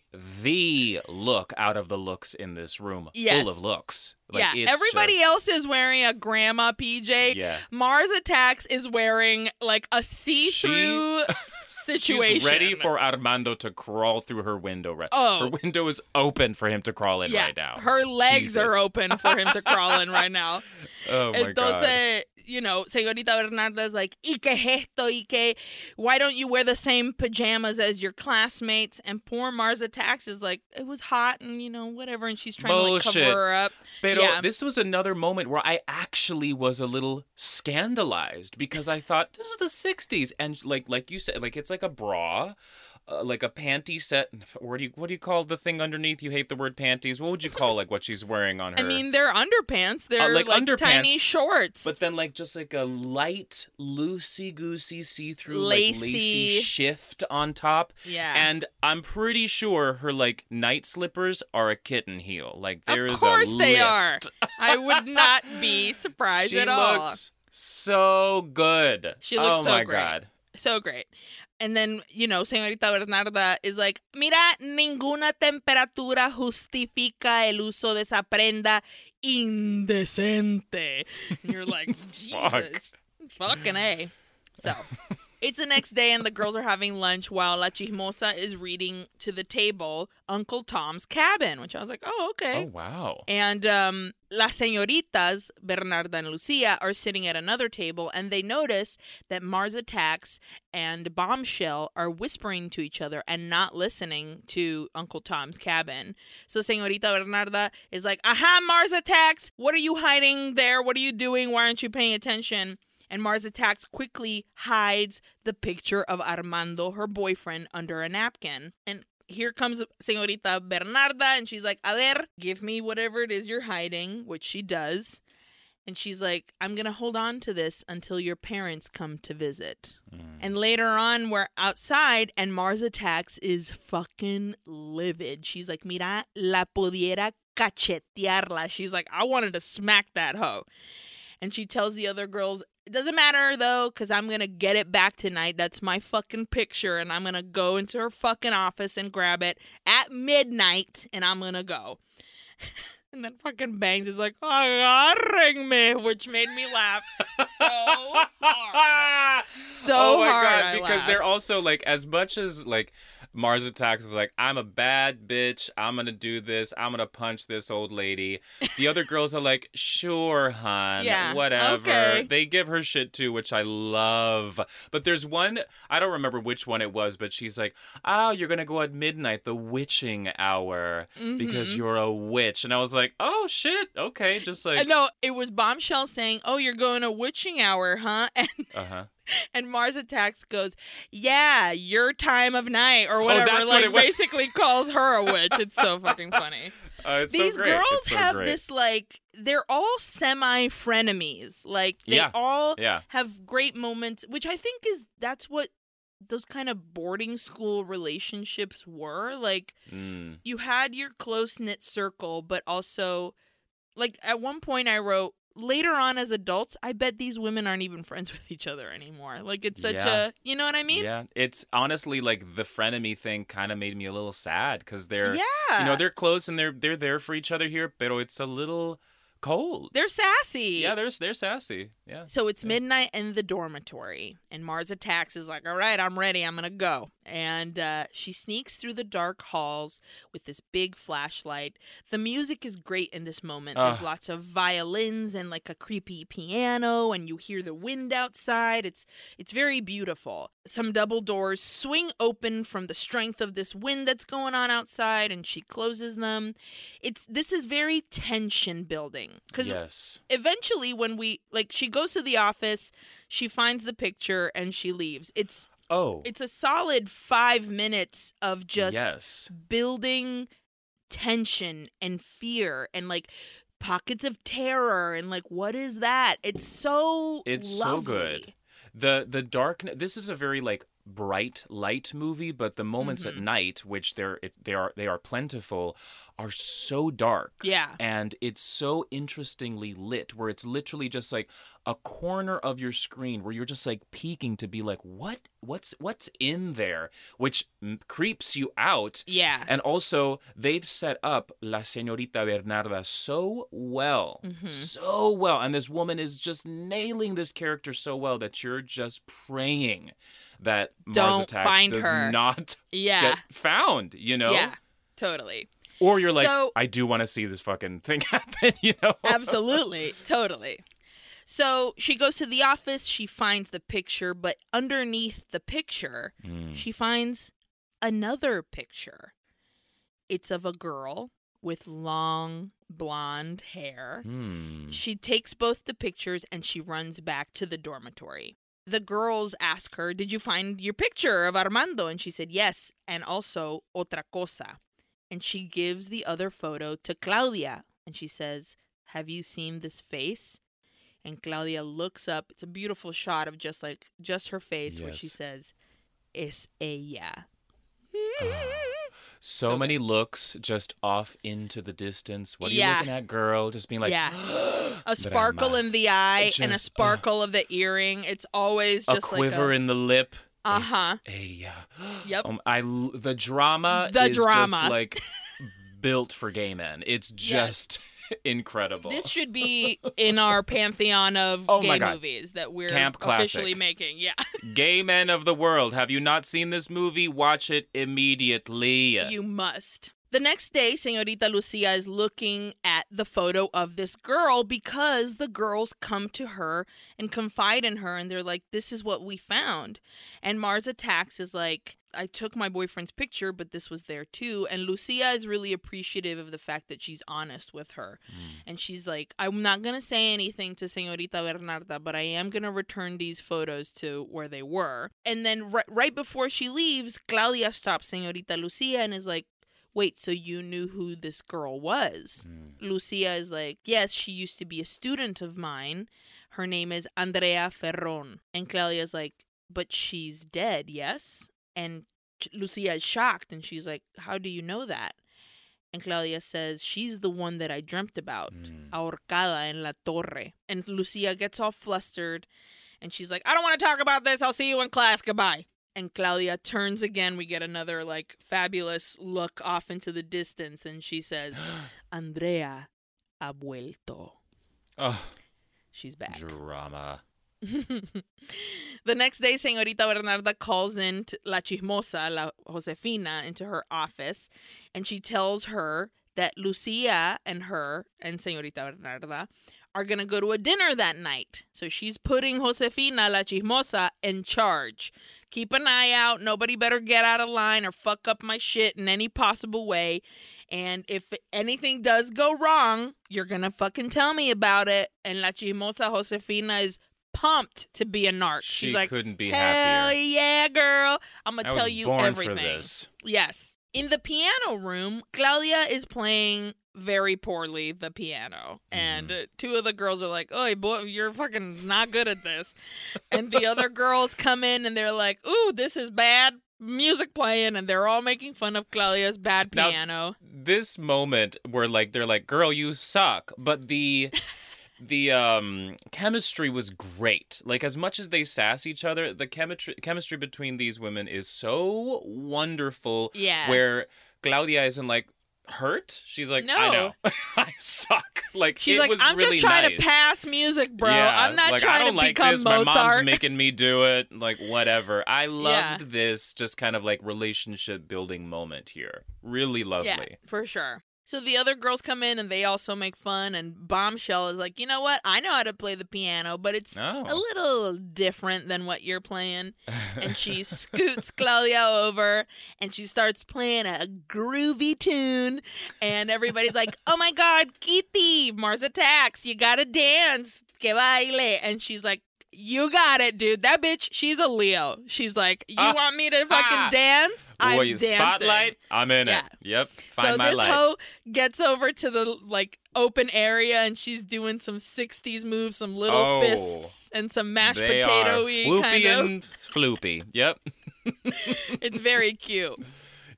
the look out of the looks in this room, Yes. full of looks. Like, yeah, everybody just- else is wearing a grandma PJ. Yeah, Mars Attacks is wearing like a see-through situation. she's ready for Armando to crawl through her window. Right, Oh. her window is open for him to crawl in yeah, right now. her legs Jesus. are open for him to crawl in right now. oh my god. Entonces, you know, señorita Bernarda is like, ¿y qué es esto? ¿Y qué? Why don't you wear the same pajamas as your classmates? And poor Mars Attacks is like, it was hot and, you know, whatever. And she's trying to like cover her up. Pero Yeah. this was another moment where I actually was a little scandalized because I thought this is the '60s, and like like you said, like it's like a bra, uh, like a panty set. What do you what do you call the thing underneath? You hate the word panties. What would you call like what she's wearing on her? I mean, they're underpants. They're like like, underpants, tiny shorts. but then like just like a light, loosey goosey, see through, Lacy. like lacy shift on top. yeah. And I'm pretty sure her like night slippers are a kitten heel. Like there is of course a they lift. are. I would not be surprised she at all. She looks so good. She looks oh so my great. god. So great. And then, you know, señorita Bernarda is like, mira, ninguna temperatura justifica el uso de esa prenda indecente. And you're like. Jesus. Fucking A. So, It's the next day, and the girls are having lunch while La Chismosa is reading to the table Uncle Tom's Cabin, which I was like, oh, okay. Oh wow. And um, las señoritas, Bernarda and Lucia, are sitting at another table and they notice that Mars Attacks and Bombshell are whispering to each other and not listening to Uncle Tom's cabin. So Señorita Bernarda is like, Aha, Mars Attacks! What are you hiding there? What are you doing? Why aren't you paying attention? And Mars Attacks quickly hides the picture of Armando, her boyfriend, under a napkin. And here comes Señorita Bernarda, and she's like, A ver, give me whatever it is you're hiding, which she does. And she's like, I'm going to hold on to this until your parents come to visit. Mm. And later on, we're outside, and Mars Attacks is fucking livid. She's like, Mira, la pudiera cachetearla. She's like, I wanted to smack that hoe. And she tells the other girls, it doesn't matter though, because I'm going to get it back tonight. That's my fucking picture. And I'm going to go into her fucking office and grab it at midnight. And I'm going to go. and then fucking Bangs is like, agarring me, which made me laugh so hard. So oh my hard. god! I Because laughed. they're also like, as much as like Mars Attacks is like, I'm a bad bitch. I'm gonna do this. I'm gonna punch this old lady. The other girls are like, sure, hon, Yeah, whatever. okay. They give her shit too, which I love. But there's one I don't remember which one it was, but she's like, oh, you're gonna go at midnight, the witching hour, because Mhm. you're a witch. And I was like, oh shit, okay, just like, Uh, no, it was Bombshell saying, "Oh, you're going to witching hour, huh?" And uh huh. and Mars Attacks goes, "Yeah, your time of night or whatever." Oh, that's what like it was. basically calls her a witch. It's so fucking funny. Uh, These so girls so have great. this like they're all semi frenemies. Like they Yeah. all Yeah. have great moments, which I think is that's what those kind of boarding school relationships were. Like Mm. you had your close knit circle, but also, like, at one point I wrote, later on as adults, I bet these women aren't even friends with each other anymore. Like, it's such Yeah. a, you know what I mean? Yeah, it's honestly like the frenemy thing kind of made me a little sad because they're, Yeah. you know, they're close and they're they're there for each other here, but it's a little cold. They're sassy. yeah, they're they're sassy. Yeah. So it's Yeah. midnight in the dormitory, and Mars attacks is like, "All right, I'm ready. I'm gonna go." And uh, she sneaks through the dark halls with this big flashlight. The music is great in this moment. There's lots of violins and like a creepy piano, and you hear the wind outside. It's it's very beautiful. Some double doors swing open from the strength of this wind that's going on outside, and she closes them. It's this is very tension building because Yes. eventually when we like she goes to the office she finds the picture and she leaves it's Oh. it's a solid five minutes of just yes. building tension and fear and like pockets of terror and like what is that it's so It's so good. The the darkness This is a very like bright light movie, but the moments at Mhm. night, which they're it, they are they are plentiful, are so dark. yeah and it's so interestingly lit where it's literally just like a corner of your screen where you're just like peeking to be like what what's what's in there which mm, creeps you out yeah and also they've set up la señorita bernarda so well Mhm. so well and this woman is just nailing this character so well that you're just praying that Mars Don't Attacks find does her. not yeah get found you know yeah totally or you're like, So- I do want to see this fucking thing happen, you know? Absolutely. totally. So she goes to the office, she finds the picture, but underneath the picture, Mm. she finds another picture. It's of a girl with long blonde hair. Hmm. She takes both the pictures and she runs back to the dormitory. The girls ask her, Did you find your picture of Armando? And she said, Yes, and also otra cosa. And she gives the other photo to Claudia and she says, Have you seen this face? And Claudia looks up. It's a beautiful shot of just like just her face where she says, Es ella. So, So many looks just off into the distance. What are Yeah. you looking at, girl? Just being like, Yeah. A sparkle in the eye and a Just, sparkle of the earring. It's always a just quiver like a, quiver in the lip. Uh-huh. It's a, uh, Yep. Um, I the drama The is drama. just like built for gay men. It's just incredible. This should be in our pantheon of Oh gay movies that we're Camp officially classic. making. Yeah. Gay men of the world, have you not seen this movie? Watch it immediately. You must. The next day, Senorita Lucia is looking at the photo of this girl because the girls come to her and confide in her, and they're like, This is what we found. And Mars Attacks is like, I took my boyfriend's picture, but this was there too. And Lucia is really appreciative of the fact that she's honest with her. Mm. And she's like, I'm not going to say anything to Senorita Bernarda, but I am going to return these photos to where they were. And then ri- right before she leaves, Claudia stops Senorita Lucia and is like, Wait, so you knew who this girl was? Mm. Lucia is like, Yes, she used to be a student of mine. Her name is Andrea Ferron. And Claudia's like, But she's dead, yes? And Lucia is shocked and she's like, How do you know that? And Claudia says, She's the one that I dreamt about, mm. ahorcada en la torre. And Lucia gets all flustered and she's like, I don't want to talk about this. I'll see you in class. Goodbye. And Claudia turns again. We get another like fabulous look off into the distance and she says, Andrea ha vuelto. Oh, She's back. drama. the next day, Senorita Bernarda calls in La Chismosa, La Josefina, into her office, and she tells her that Lucia and her and Senorita Bernarda are going to go to a dinner that night. So she's putting Josefina, La Chismosa, in charge. Keep an eye out. Nobody better get out of line or fuck up my shit in any possible way. And if anything does go wrong, you're going to fucking tell me about it. And La Chismosa Josefina is pumped to be a narc. She She's like, couldn't be Hell happier. yeah, girl. I'm going to tell you everything. Yes. In the piano room, Claudia is playing very poorly the piano. And Mm-hmm. uh, two of the girls are like, oh, boy, you're fucking not good at this. and the other girls come in and they're like, ooh, this is bad music playing. And they're all making fun of Claudia's bad Now- piano. This moment where like they're like, "Girl, you suck," but the the um chemistry was great. Like as much as they sass each other, the chemistry chemistry between these women is so wonderful. yeah. Where Claudia isn't like hurt. She's like, I know, I suck. Like She's like, I'm really just trying nice. to pass music, bro. Yeah, I'm not like, trying I don't to like become this. My mom's making me do it. Like whatever. I loved Yeah. this just kind of like relationship building moment here. Really lovely. Yeah, for sure. So the other girls come in and they also make fun. And Bombshell is like, you know what? I know how to play the piano, but it's Oh. a little different than what you're playing. And she scoots Claudia over and she starts playing a groovy tune. And everybody's like, oh my God, Kitty, Mars Attacks, you gotta dance. Que baile. And she's like, you got it, dude. That bitch, she's a Leo. She's like, you Ah. want me to fucking Ah. dance? I'm Boy, dancing. spotlight. I'm in Yeah. it. Yep. Find so my this light. hoe gets over to the like open area and she's doing some 60s moves, some little Oh. fists and some mashed they potato are y floopy kind of. and floopy. Yep. It's very cute.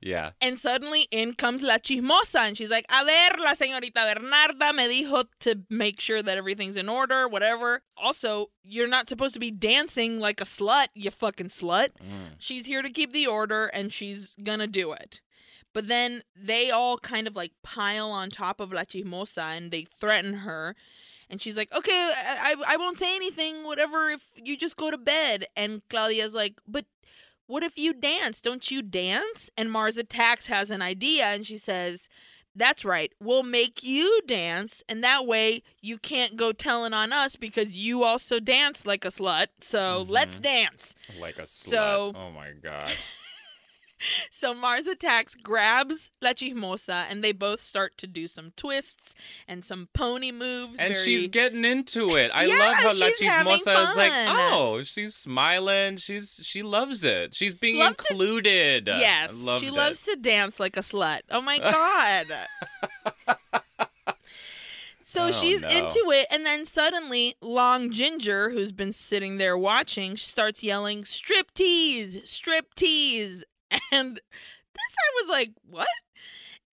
Yeah. And suddenly in comes La Chismosa and she's like, A ver, la señorita Bernarda me dijo to make sure that everything's in order, whatever. Also, you're not supposed to be dancing like a slut, you fucking slut. Mm. She's here to keep the order and she's gonna do it. But then they all kind of like pile on top of La Chismosa and they threaten her. And she's like, okay, I, I, I won't say anything, whatever, if you just go to bed. And Claudia's like, but what if you dance? Don't you dance? And Mars Attacks has an idea and she says, that's right. We'll make you dance, and that way you can't go telling on us because you also dance like a slut. So let's Mhm. dance. Like a slut. So- oh my god. So Mars Attacks grabs La Chismosa, and they both start to do some twists and some pony moves. And very... she's getting into it. I Yeah, love how La Chismosa is like, oh, she's smiling. She's she loves it. She's being Loved included. Yes, I loved she it. loves to dance like a slut. Oh my god. so Oh, she's no. into it and then suddenly Long Ginger who's been sitting there watching starts yelling strip tease, strip tease. And this I was like, "What?"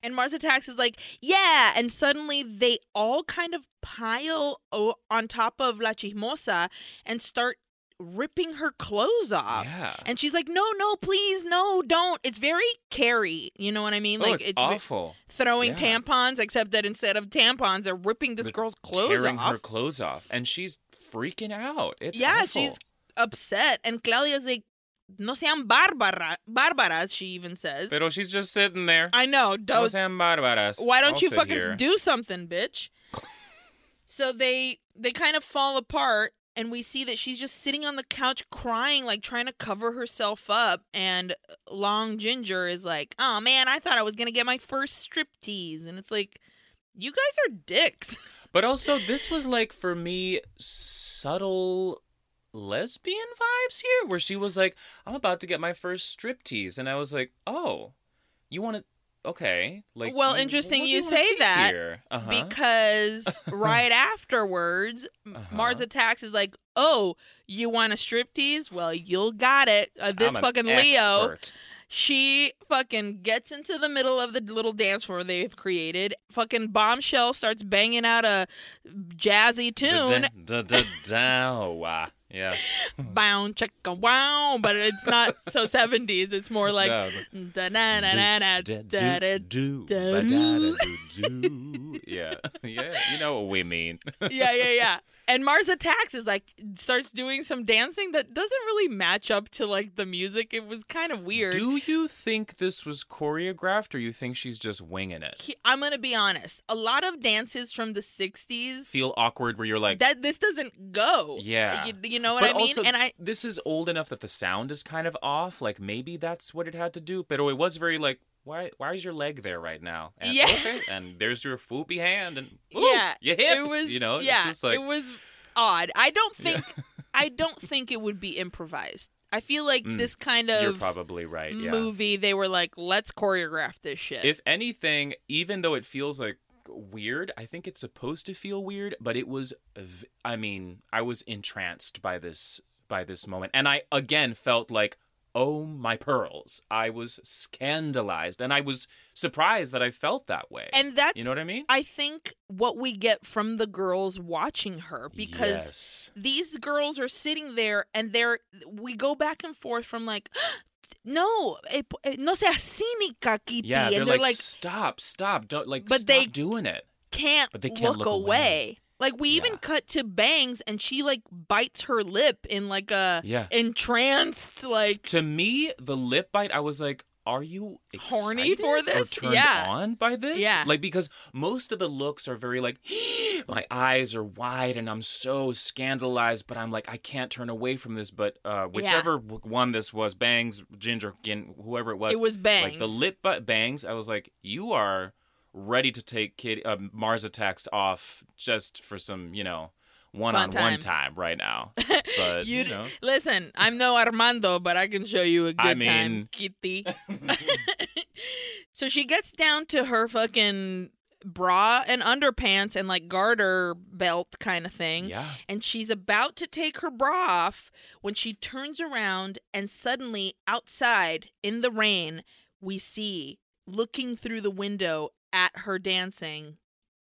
And Mars Attacks is like, "Yeah." And suddenly they all kind of pile o- on top of La Chismosa and start ripping her clothes off. Yeah. And she's like, "No, no, please, no, don't." It's very Carrie. You know what I mean? oh, like it's, ve- awful. throwing Yeah. tampons, except that instead of tampons, they're ripping this They're girl's clothes Tearing off. her clothes off, and she's freaking out. It's yeah, awful. she's upset, and Claudia's like, "No sean bárbara, bárbaras." She even says, Pero she's just sitting there. "I know, No don't sean bárbaras. Why don't I'll you fucking here. do something, bitch? so they they kind of fall apart and we see that she's just sitting on the couch crying like trying to cover herself up and Long Ginger is like, "Oh man, I thought I was going to get my first striptease." And it's like, "You guys are dicks." But also, this was like for me subtle lesbian vibes here, where she was like, "I'm about to get my first striptease," and I was like, "Oh, you want to?" Okay, like. Well, interesting do you say that? Uh-huh. because right afterwards, Uh-huh. Mars Attacks is like, "Oh, you want a striptease? Well, you'll got it. Uh, this I'm fucking Leo." expert. She fucking gets into the middle of the little dance floor they've created. Fucking bombshell starts banging out a jazzy tune. Yeah. Bow chicka wow, but it's not so seventies. It's more like da na na na na da da. do, da- do. Yeah. Yeah. You know what we mean. Yeah, yeah, yeah. And Mars Attacks is like starts doing some dancing that doesn't really match up to like the music. It was kind of weird. Do you think this was choreographed or you think she's just winging it? He- I'm gonna be honest. A lot of dances from the '60s Feel awkward where you're like, that this doesn't go. Yeah. you, you know what but I mean. also, and I this is old enough that the sound is kind of off. Like maybe that's what it had to do. But it was very like, why? Why is your leg there right now? And, Yeah. Okay. And there's your foopy hand, and ooh, yeah, you hip. it was You know. yeah, It's just like, it was odd. I don't Yeah. think I don't think it would be improvised. I feel like Mm, this kind of you're probably right. Yeah. movie they were like, let's choreograph this shit. If anything, even though it feels like weird, I think it's supposed to feel weird, but it was I mean, I was entranced by this by this moment. And I again felt like oh my pearls. I was scandalized and I was surprised that I felt that way. and that's you know what I mean? I think what we get from the girls watching her because yes. these girls are sitting there and they're we go back and forth from like no eh, eh, no sea cínica Kitty yeah, and they're, they're like, like, stop, stop, don't like But stop they- doing it. can't, but they can't look, look away. away. Like we even Yeah. cut to bangs and she like bites her lip in like a Yeah. entranced like To me, the lip bite, I was like, are you Horny for or this? turned Yeah. on by this? Yeah. Like because most of the looks are very like, my eyes are wide and I'm so scandalized, but I'm like, I can't turn away from this. But uh, whichever w one this was, Bangs, Ginger, Gin, whoever it was, it was bangs like the lip but bangs. I was like, you are ready to take Kid uh, Mars attacks off just for some, you know, one on one time right now. But you, You know. Listen, I'm no Armando, but I can show you a good I time, Kitty. so she gets down to her fucking bra and underpants and like garter belt kind of thing. yeah. And she's about to take her bra off when she turns around and suddenly outside in the rain, we see looking through the window at her dancing,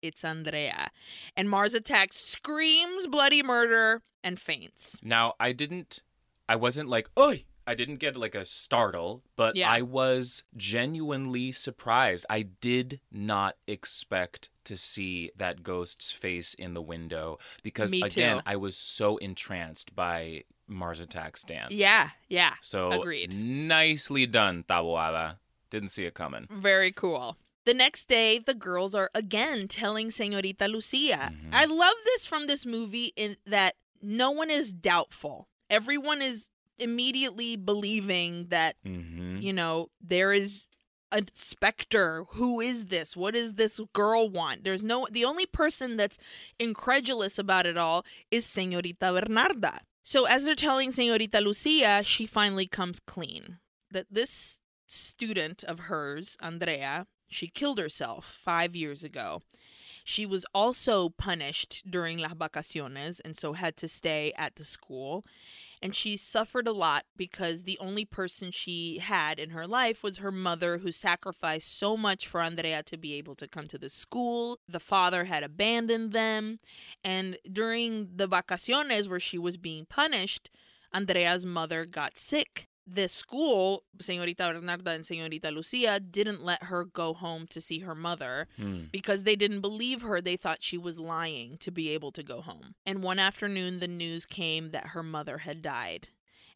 it's Andrea. And Mars attacks, screams bloody murder, and faints. Now, I didn't, I wasn't like, oi! I didn't get like a startle, but Yeah. I was genuinely surprised. I did not expect to see that ghost's face in the window because, again. I was so entranced by Mars Attack's dance. Yeah, yeah. So, agreed. nicely done, Taboada. Didn't see it coming. Very cool. The next day, the girls are again telling Senorita Lucia. Mhm. I love this from this movie in that no one is doubtful. Everyone is immediately believing that, Mm-hmm. you know, there is a specter. Who is this? What does this girl want? There's no, the only person that's incredulous about it all is Senorita Bernarda. So as they're telling Senorita Lucia, she finally comes clean. That this student of hers, Andrea, she killed herself five years ago. She was also punished during las vacaciones and so had to stay at the school. And she suffered a lot because the only person she had in her life was her mother, who sacrificed so much for Andrea to be able to come to the school. The father had abandoned them. And during the vacaciones where she was being punished, Andrea's mother got sick. The school, Señorita Bernarda and Señorita Lucia, didn't let her go home to see her mother Hmm. because they didn't believe her. They thought she was lying to be able to go home. And one afternoon, the news came that her mother had died.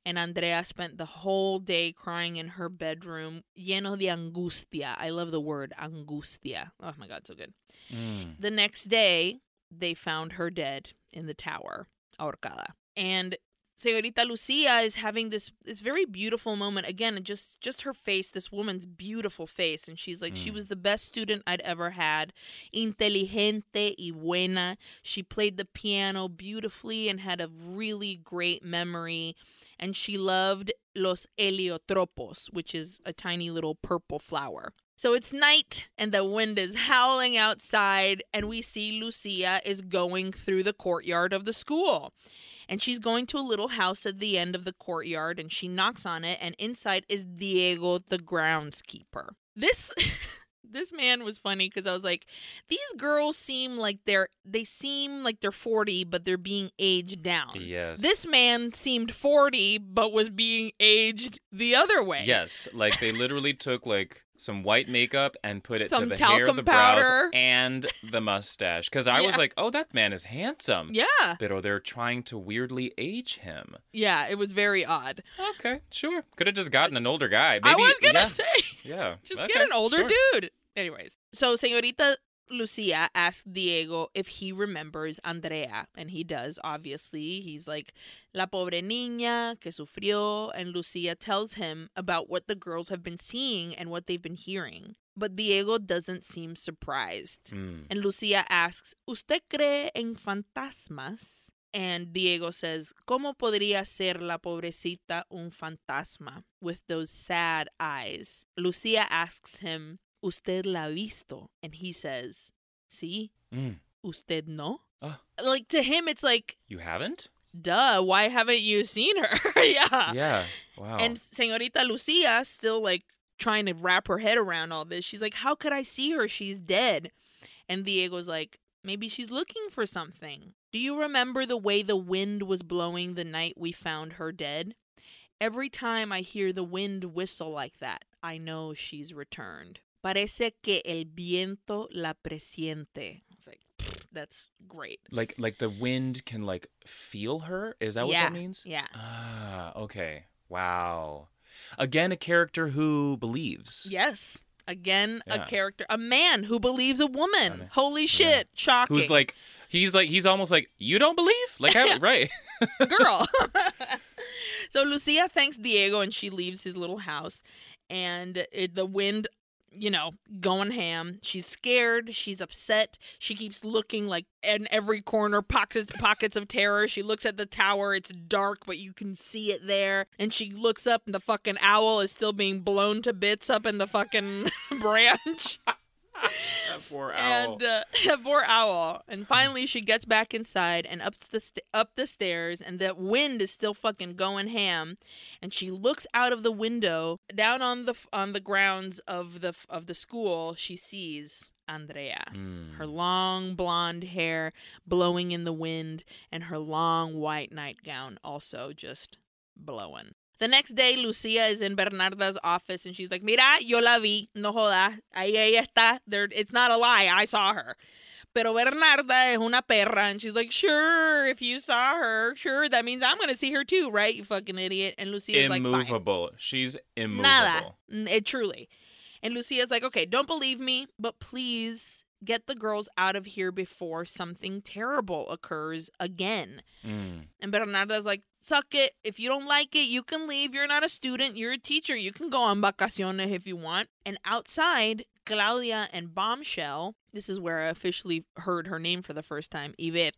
And Andrea spent the whole day crying in her bedroom, lleno de angustia. I love the word angustia. Oh my God, so good. Mm. The next day, they found her dead in the tower, ahorcada. And Señorita Lucia is having this this very beautiful moment again, just just her face, this woman's beautiful face, and she's like, she Mm. was the best student I'd ever had, inteligente y buena. She played the piano beautifully and had a really great memory, and she loved los heliotropos, which is a tiny little purple flower. So it's night and the wind is howling outside, and we see Lucia is going through the courtyard of the school. And she's going to a little house at the end of the courtyard and she knocks on it, and inside is Diego, the groundskeeper. This. This man was funny because I was like, these girls seem like they're they seem like they're 40, but they're being aged down. Yes. This man seemed 40, but was being aged the other way. Yes, like they literally took like some white makeup and put it Some to the hair, the brows, powder. and the mustache. Because I was like, oh, that man is handsome. Yeah. But oh, they're trying to weirdly age him. Yeah, it was very odd. Okay, sure. Could have just gotten an older guy. I Maybe, was going to yeah, say, Yeah. just okay, get an older sure. dude. Anyways, so Señorita Lucia asks Diego if he remembers Andrea, and he does, obviously. He's like, La pobre niña que sufrió, and Lucia tells him about what the girls have been seeing and what they've been hearing. But Diego doesn't seem surprised. Mm. And Lucia asks, ¿Usted cree en fantasmas? And Diego says, ¿Cómo podría ser la pobrecita un fantasma with those sad eyes? Lucia asks him, ¿Usted la ha visto? And he says, Sí, Mm. ¿Usted no? Ah. Like to him, it's like, You haven't? duh, why haven't you seen her? yeah. yeah. Wow. And Señorita Lucia, still like trying to wrap her head around all this, she's like, How could I see her? She's dead. And Diego's like, Maybe she's looking for something. Do you remember the way the wind was blowing the night we found her dead? Every time I hear the wind whistle like that, I know she's returned. Parece que el viento la presiente. I was like, that's great. like like the wind can like feel her? Is that what yeah. that means? Yeah. Ah, okay. Wow. Again, a character who believes. Yes. Again, Yeah. a character, a man who believes a woman. Holy shit. Shocking. Who's like he's like he's almost like you don't believe like how, right girl. so Lucia thanks Diego and she leaves his little house. And it, the wind, you know, going ham. She's scared. She's upset. She keeps looking like in every corner, pockets pockets of terror. She looks at the tower. It's dark, but you can see it there. And she looks up, and the fucking owl is still being blown to bits up in the fucking branch. That poor owl. And uh, poor owl. And finally, she gets back inside and up the st- up the stairs, and the wind is still fucking going ham. And she looks out of the window down on the on the grounds of the of the school. She sees Andrea. Mm. Her long blonde hair blowing in the wind, and her long white nightgown also just blowing. The next day, Lucia is in Bernarda's office and she's like, Mira, yo la vi, no joda, ahí ella está. There, it's not a lie, I saw her. Pero Bernarda es una perra. And she's like, Sure, if you saw her, sure, that means I'm going to see her too, right? You fucking idiot. And Lucia's like, Fine. immovable. She's immovable. Nada. It truly. And Lucia's like, okay, don't believe me, but please get the girls out of here before something terrible occurs again. Mm. And Bernarda's like, suck it. If you don't like it, you can leave. You're not a student. You're a teacher. You can go on vacaciones if you want. And outside, Claudia and Bombshell, this is where I officially heard her name for the first time, Yvette.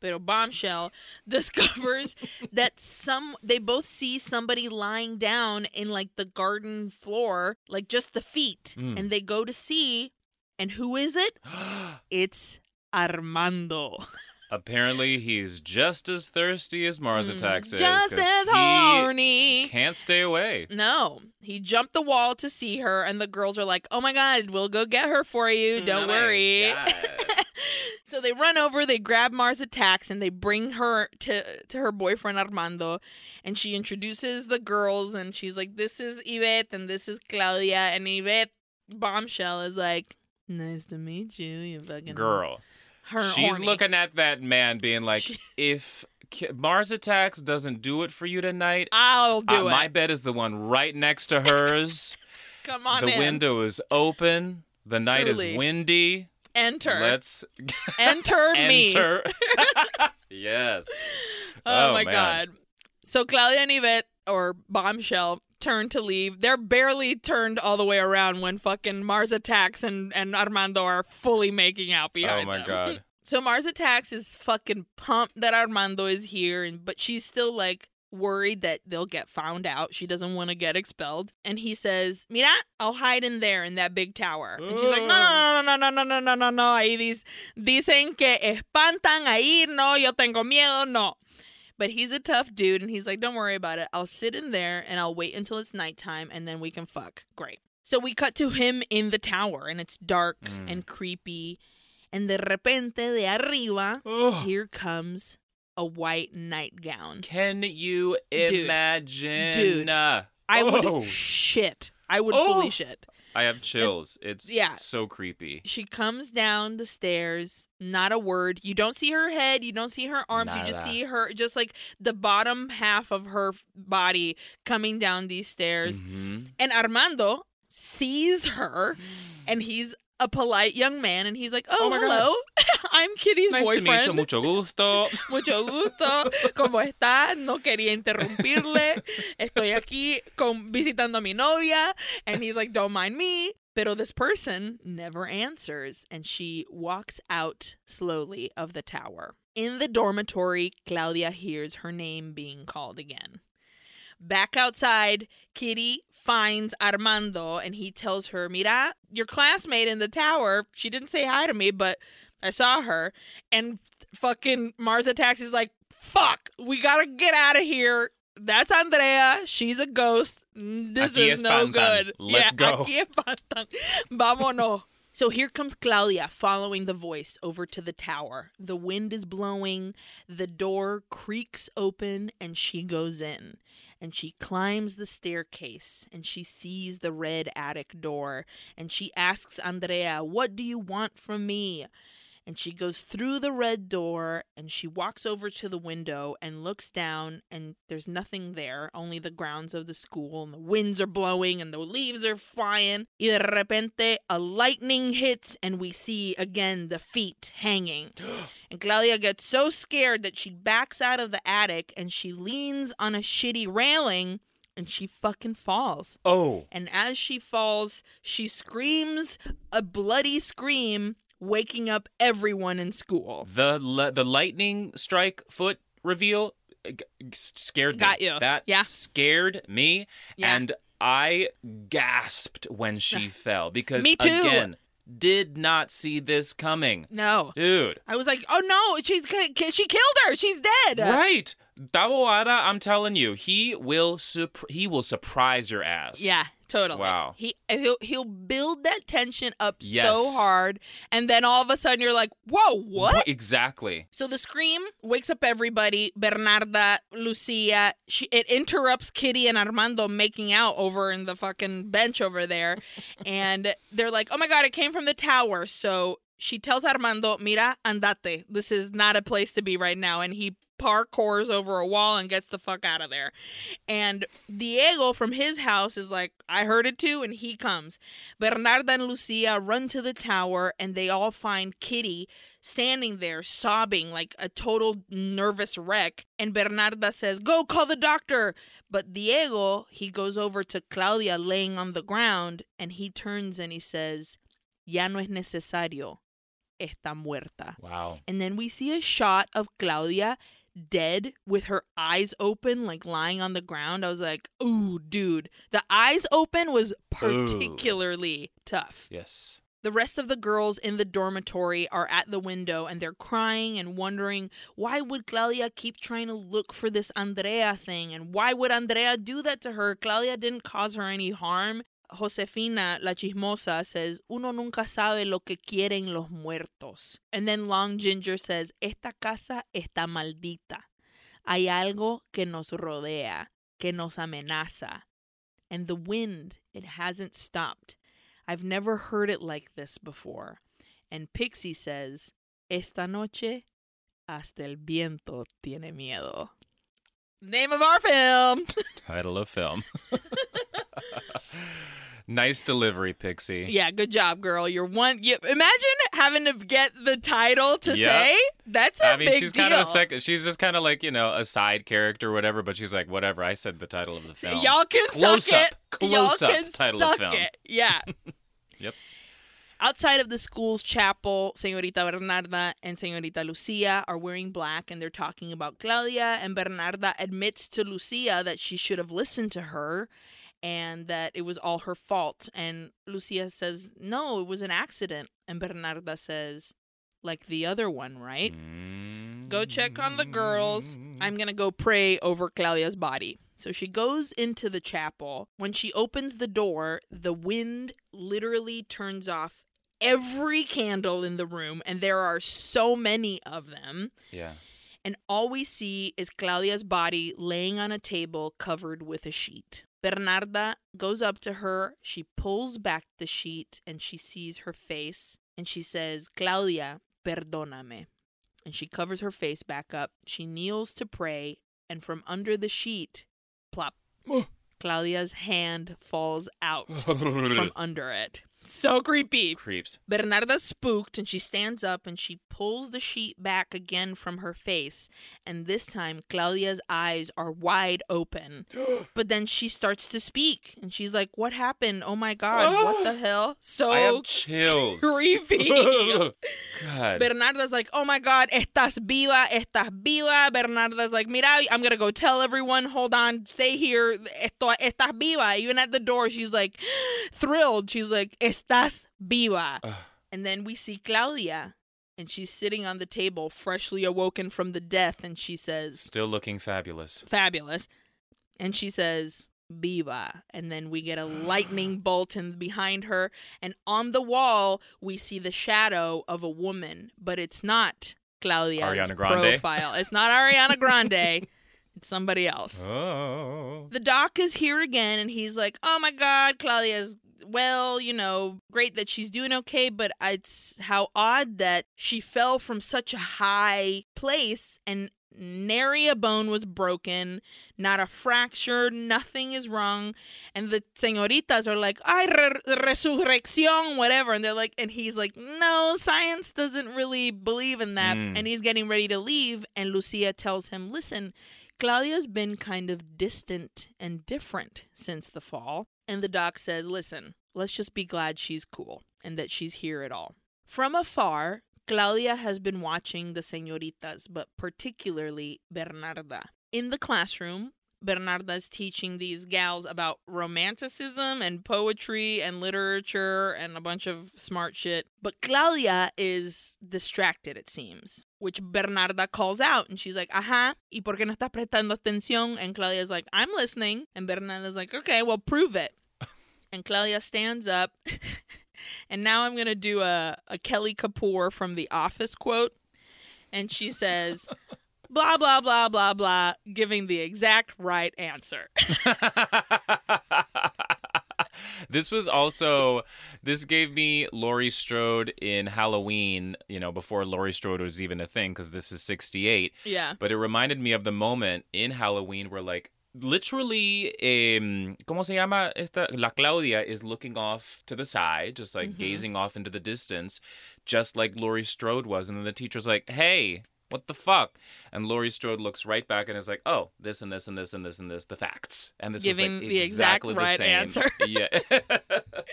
But Bombshell discovers that some they both see somebody lying down in like the garden floor, like just the feet. Mm. And they go to see, and who is it? It's Armando. Apparently, he's just as thirsty as Mars Mm, Attacks is. Just 'cause as he horny. Can't stay away. No, he jumped the wall to see her, and the girls are like, "Oh my god, we'll go get her for you. Don't Oh my worry." God. so they run over, they grab Mars attacks, and they bring her to to her boyfriend Armando, and she introduces the girls, and she's like, "This is Yvette, and this is Claudia," and Yvette bombshell is like, "Nice to meet you, you fucking Girl. Her She's horny. looking at that man being like, She- if Mars Attacks doesn't do it for you tonight, I'll do uh, it. my bed is the one right next to hers. Come on the in. window is open. The night Truly. is windy. Enter. Let's Enter me. enter. yes. Oh, Oh, my man. god. So Claudia and Yvette, or Bombshell, turn to leave. They're barely turned all the way around when fucking Mars attacks and, and Armando are fully making out behind Oh my them. god. So Mars attacks is fucking pumped that Armando is here, and but she's still like worried that they'll get found out. She doesn't want to get expelled. And he says, Mira, I'll hide in there in that big tower. And she's like, No, no, no, no, no, no, no, no, no, no. Ahí dis- dicen que espantan ahí. No, yo tengo miedo. No. But he's a tough dude, and he's like, Don't worry about it. I'll sit in there and I'll wait until it's nighttime, and then we can fuck. Great. So we cut to him in the tower, and it's dark Mm. and creepy. And de repente, de arriba, Ugh. here comes a white nightgown. Can you Dude. imagine? Dude. I would Oh. shit. I would Oh. fully shit. I have chills. It's yeah. so creepy. She comes down the stairs, not a word. You don't see her head, you don't see her arms, you just see her, just like the bottom half of her body coming down these stairs. Mhm. And Armando sees her, and he's a polite young man, and he's like, "Oh, Oh hello, I'm Kitty's Nice to boyfriend. meet you. Mucho gusto. Mucho gusto. ¿Cómo está? No quería interrumpirle. Estoy aquí con, visitando a mi novia. And he's like, don't mind me. Pero this person never answers. And she walks out slowly of the tower. In the dormitory, Claudia hears her name being called again. Back outside, Kitty finds Armando and he tells her, Mira, your classmate in the tower, she didn't say hi to me, but I saw her. And fucking Mars Attacks is like, fuck, we gotta get out of here. That's Andrea. She's a ghost. This Aquí is no good. Let's yeah, go. Aquí espantan. Vámonos. So here comes Claudia following the voice over to the tower. The wind is blowing, the door creaks open, and she goes in. And she climbs the staircase and she sees the red attic door. And she asks Andrea, What do you want from me? And she goes through the red door and she walks over to the window and looks down, and there's nothing there, only the grounds of the school, and the winds are blowing and the leaves are flying. Y de repente, a lightning hits, and we see again the feet hanging. And Claudia gets so scared that she backs out of the attic and she leans on a shitty railing and she fucking falls. Oh. And as she falls, she screams a bloody scream, waking up everyone in school. The le- the lightning strike foot reveal uh, g- scared me. Got you. That Yeah. scared me, Yeah. and I gasped when she fell because Me too. again did not see this coming, No. dude. I was like, oh no, she's she killed her. She's dead. Right, Taboada, I'm telling you, he will sup- he will surprise your ass. Yeah, totally. Wow. He he'll he'll build that tension up so hard, and then all of a sudden you're like, whoa, what? Exactly. So the scream wakes up everybody. Bernarda, Lucia. She, it interrupts Kitty and Armando making out over in the fucking bench over there, and they're like, "Oh my god, it came from the tower." So she tells Armando, "Mira, andate. This is not a place to be right now." And he parkours over a wall and gets the fuck out of there. And Diego from his house is like, "I heard it too," and he comes. Bernarda and Lucia run to the tower, and they all find Kitty standing there sobbing like a total nervous wreck. And Bernarda says, Go call the doctor. But Diego, he goes over to Claudia laying on the ground and he turns and he says, Ya no es necesario. Está muerta. Wow. And then we see a shot of Claudia dead with her eyes open, like lying on the ground. I was like, Ooh, dude. The eyes open was particularly tough. Yes. The rest of the girls in the dormitory are at the window and they're crying and wondering why would Claudia keep trying to look for this Andrea thing and why would Andrea do that to her? Claudia didn't cause her any harm. Josefina, la chismosa, says, Uno nunca sabe lo que quieren los muertos. And then Long Ginger says, Esta casa está maldita. Hay algo que nos rodea, que nos amenaza. And the wind, it hasn't stopped. I've never heard it like this before. And Pixie says, Esta noche hasta el viento tiene miedo. Name of our film. Title of film. nice delivery, Pixie. yeah, good job, girl. You're one. You, imagine having to get the title to Yep. say that's a I mean, big she's deal. kind of a second. She's just kind of like you know a side character or whatever. But she's like, whatever. I said the title of the film. Y'all can Close suck up. it. Close Y'all up can title of suck film. it. Yeah. Yep. Outside of the school's chapel, Señorita Bernarda and Señorita Lucia are wearing black and they're talking about Claudia. And Bernarda admits to Lucia that she should have listened to her and that it was all her fault. And Lucia says, No, it was an accident. And Bernarda says, Like the other one, right? Go check on the girls. I'm going to go pray over Claudia's body. So she goes into the chapel. When she opens the door, the wind literally turns off every candle in the room, and there are so many of them. Yeah. And all we see is Claudia's body laying on a table covered with a sheet. Bernarda goes up to her, she pulls back the sheet, and she sees her face, and she says, Claudia, perdóname. And she covers her face back up. She kneels to pray, and from under the sheet, plop, Claudia's hand falls out from under it. So creepy. Creeps. Bernarda's spooked and she stands up and she pulls the sheet back again from her face. And this time, Claudia's eyes are wide open. But then she starts to speak and she's like, What happened? Oh my God, what the hell? So I have chills. creepy. God. Bernarda's like, oh my God, estás viva, estás viva. Bernarda's like, mira, I'm gonna go tell everyone, hold on, stay here. Esto, estás viva. Even at the door, she's like thrilled. She's like, estás viva. Ugh. And then we see Claudia, and she's sitting on the table, freshly awoken from the death, and she says, Still looking fabulous. fabulous. And she says, Viva. And then we get a lightning bolt in behind her. And on the wall, we see the shadow of a woman, but it's not Claudia's Ariana Grande? profile. It's not Ariana Grande. it's somebody else. Oh. The doc is here again, and he's like, "Oh my God, Claudia's well, you know, great that she's doing okay, but it's how odd that she fell from such a high place and." Nary a bone was broken, not a fracture, nothing is wrong. And the señoritas are like, ay, re- resurrección, whatever. And they're like, and he's like, no, science doesn't really believe in that. Mm. And he's getting ready to leave. And Lucia tells him, listen, Claudia's been kind of distant and different since the fall. And the doc says, listen, let's just be glad she's cool and that she's here at all. From afar, Claudia has been watching the señoritas, but particularly Bernarda. In the classroom, Bernarda is teaching these gals about romanticism and poetry and literature and a bunch of smart shit. But Claudia is distracted, it seems, which Bernarda calls out and she's like, Ajá, ¿y por qué no estás prestando atención? And Claudia's like, I'm listening. And Bernarda's like, okay, well, prove it. And Claudia stands up. and now I'm going to do a, a Kelly Kapoor from The Office quote. And she says, blah, blah, blah, blah, blah, giving the exact right answer. this was also this gave me Laurie Strode in Halloween, you know, before Laurie Strode was even a thing because this is 68. yeah. But it reminded me of the moment in Halloween where like literally um ¿cómo se llama esta la Claudia is looking off to the side, just like Mhm. gazing off into the distance, just like Laurie Strode was and then the teacher's like, "Hey, what the fuck?" And Laurie Strode looks right back and is like, "Oh, this and this and this and this and this, the facts." And this Giving was like the exact exactly right the same. answer. yeah.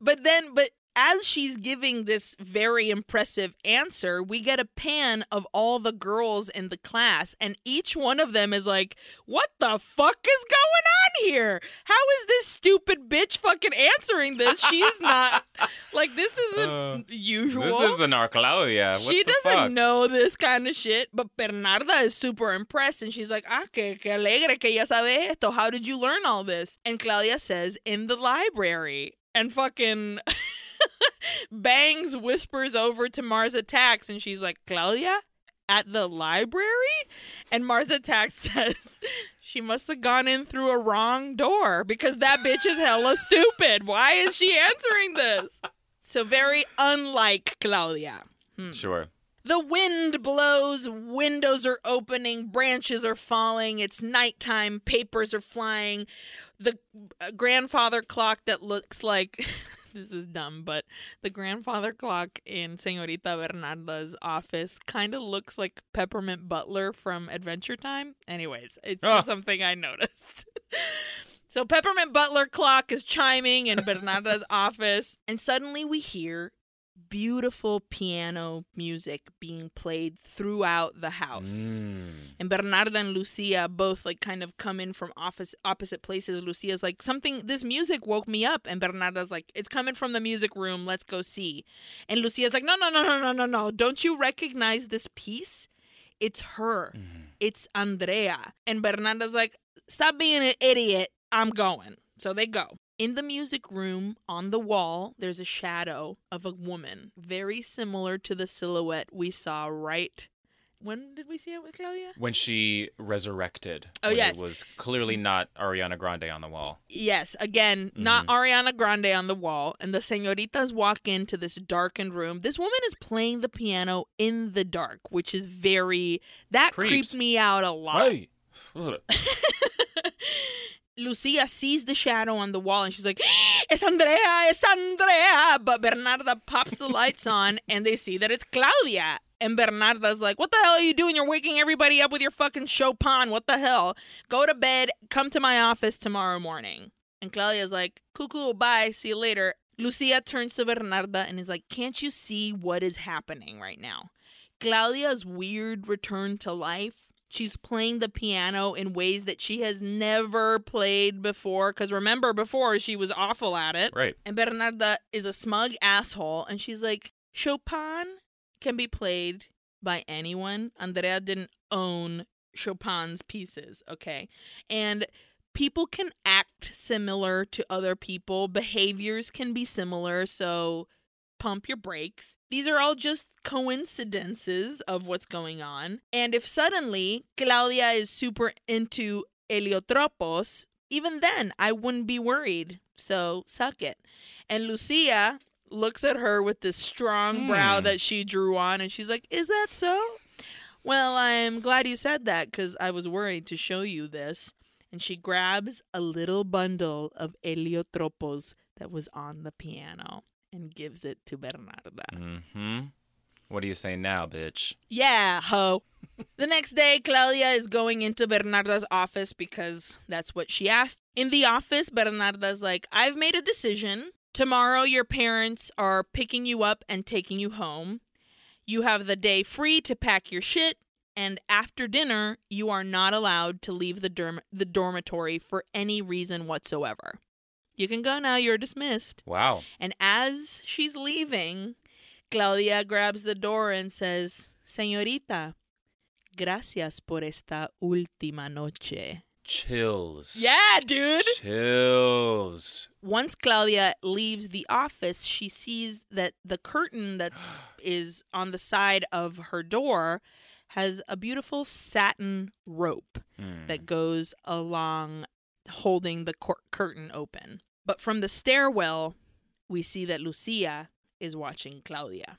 But then, but as she's giving this very impressive answer, we get a pan of all the girls in the class, and each one of them is like, What the fuck is going on here? How is this stupid bitch fucking answering this? She's not like this isn't Uh, usual. This isn't our Claudia. What she doesn't fuck? know this kind of shit, but Bernarda is super impressed and she's like, ah, que, que alegre que ya sabe esto. How did you learn all this? And Claudia says, in the library. And fucking bangs whispers over to Mars Attacks and she's like, Claudia? At the library? And Mars Attacks says, she must have gone in through a wrong door because that bitch is hella stupid. Why is she answering this? So very unlike Claudia. Hmm. Sure. The wind blows, windows are opening, branches are falling, it's nighttime, papers are flying. The uh, grandfather clock that looks like this is dumb, but the grandfather clock in Senorita Bernarda's office kind of looks like Peppermint Butler from Adventure Time. Anyways, it's Ah. just something I noticed. So Peppermint Butler clock is chiming in Bernarda's office, and suddenly we hear beautiful piano music being played throughout the house. Mm. And Bernarda and Lucia both like kind of come in from office opposite places. Lucia's like, something this music woke me up. And Bernarda's like, it's coming from the music room. Let's go see. And Lucia's like, no, no, no, no, no, no, no. Don't you recognize this piece? It's her. Mhm. It's Andrea. And Bernarda's like, stop being an idiot. I'm going. So they go. In the music room, on the wall, there's a shadow of a woman, very similar to the silhouette we saw right. When did we see it with Claudia? When she resurrected. Oh, yes. It was clearly not Ariana Grande on the wall. Yes, again, not mm-hmm. Ariana Grande on the wall. And the senoritas walk into this darkened room. This woman is playing the piano in the dark, which is very. That Creeps. creeps me out a lot. Hey. Lucia sees the shadow on the wall and she's like, It's Andrea, it's Andrea. But Bernarda pops the lights on and they see that it's Claudia. And Bernarda's like, What the hell are you doing? You're waking everybody up with your fucking Chopin. What the hell? Go to bed. Come to my office tomorrow morning. And Claudia's like, Cool, cool, bye. See you later. Lucia turns to Bernarda and is like, Can't you see what is happening right now? Claudia's weird return to life. She's playing the piano in ways that she has never played before. Because remember, before she was awful at it. Right. And Bernarda is a smug asshole. And she's like, Chopin can be played by anyone. Andrea didn't own Chopin's pieces, okay? And people can act similar to other people, behaviors can be similar. So pump your brakes. These are all just coincidences of what's going on. And if suddenly Claudia is super into Heliotropos, even then I wouldn't be worried. So suck it. And Lucia looks at her with this strong brow Hmm. that she drew on and she's like, Is that so? Well, I'm glad you said that because I was worried to show you this. And she grabs a little bundle of Heliotropos that was on the piano and gives it to Bernarda. Mm-hmm. What do you say now, bitch? Yeah, ho. the next day, Claudia is going into Bernarda's office because that's what she asked. In the office, Bernarda's like, I've made a decision. Tomorrow, your parents are picking you up and taking you home. You have the day free to pack your shit. And after dinner, you are not allowed to leave the, derm- the dormitory for any reason whatsoever. You can go now, you're dismissed. Wow. And as she's leaving, Claudia grabs the door and says, Señorita, gracias por esta última noche. Chills. Yeah, dude. Chills. Once Claudia leaves the office, she sees that the curtain that is on the side of her door has a beautiful satin rope Hmm. that goes along holding the cor- curtain open. But from the stairwell, we see that Lucia is watching Claudia.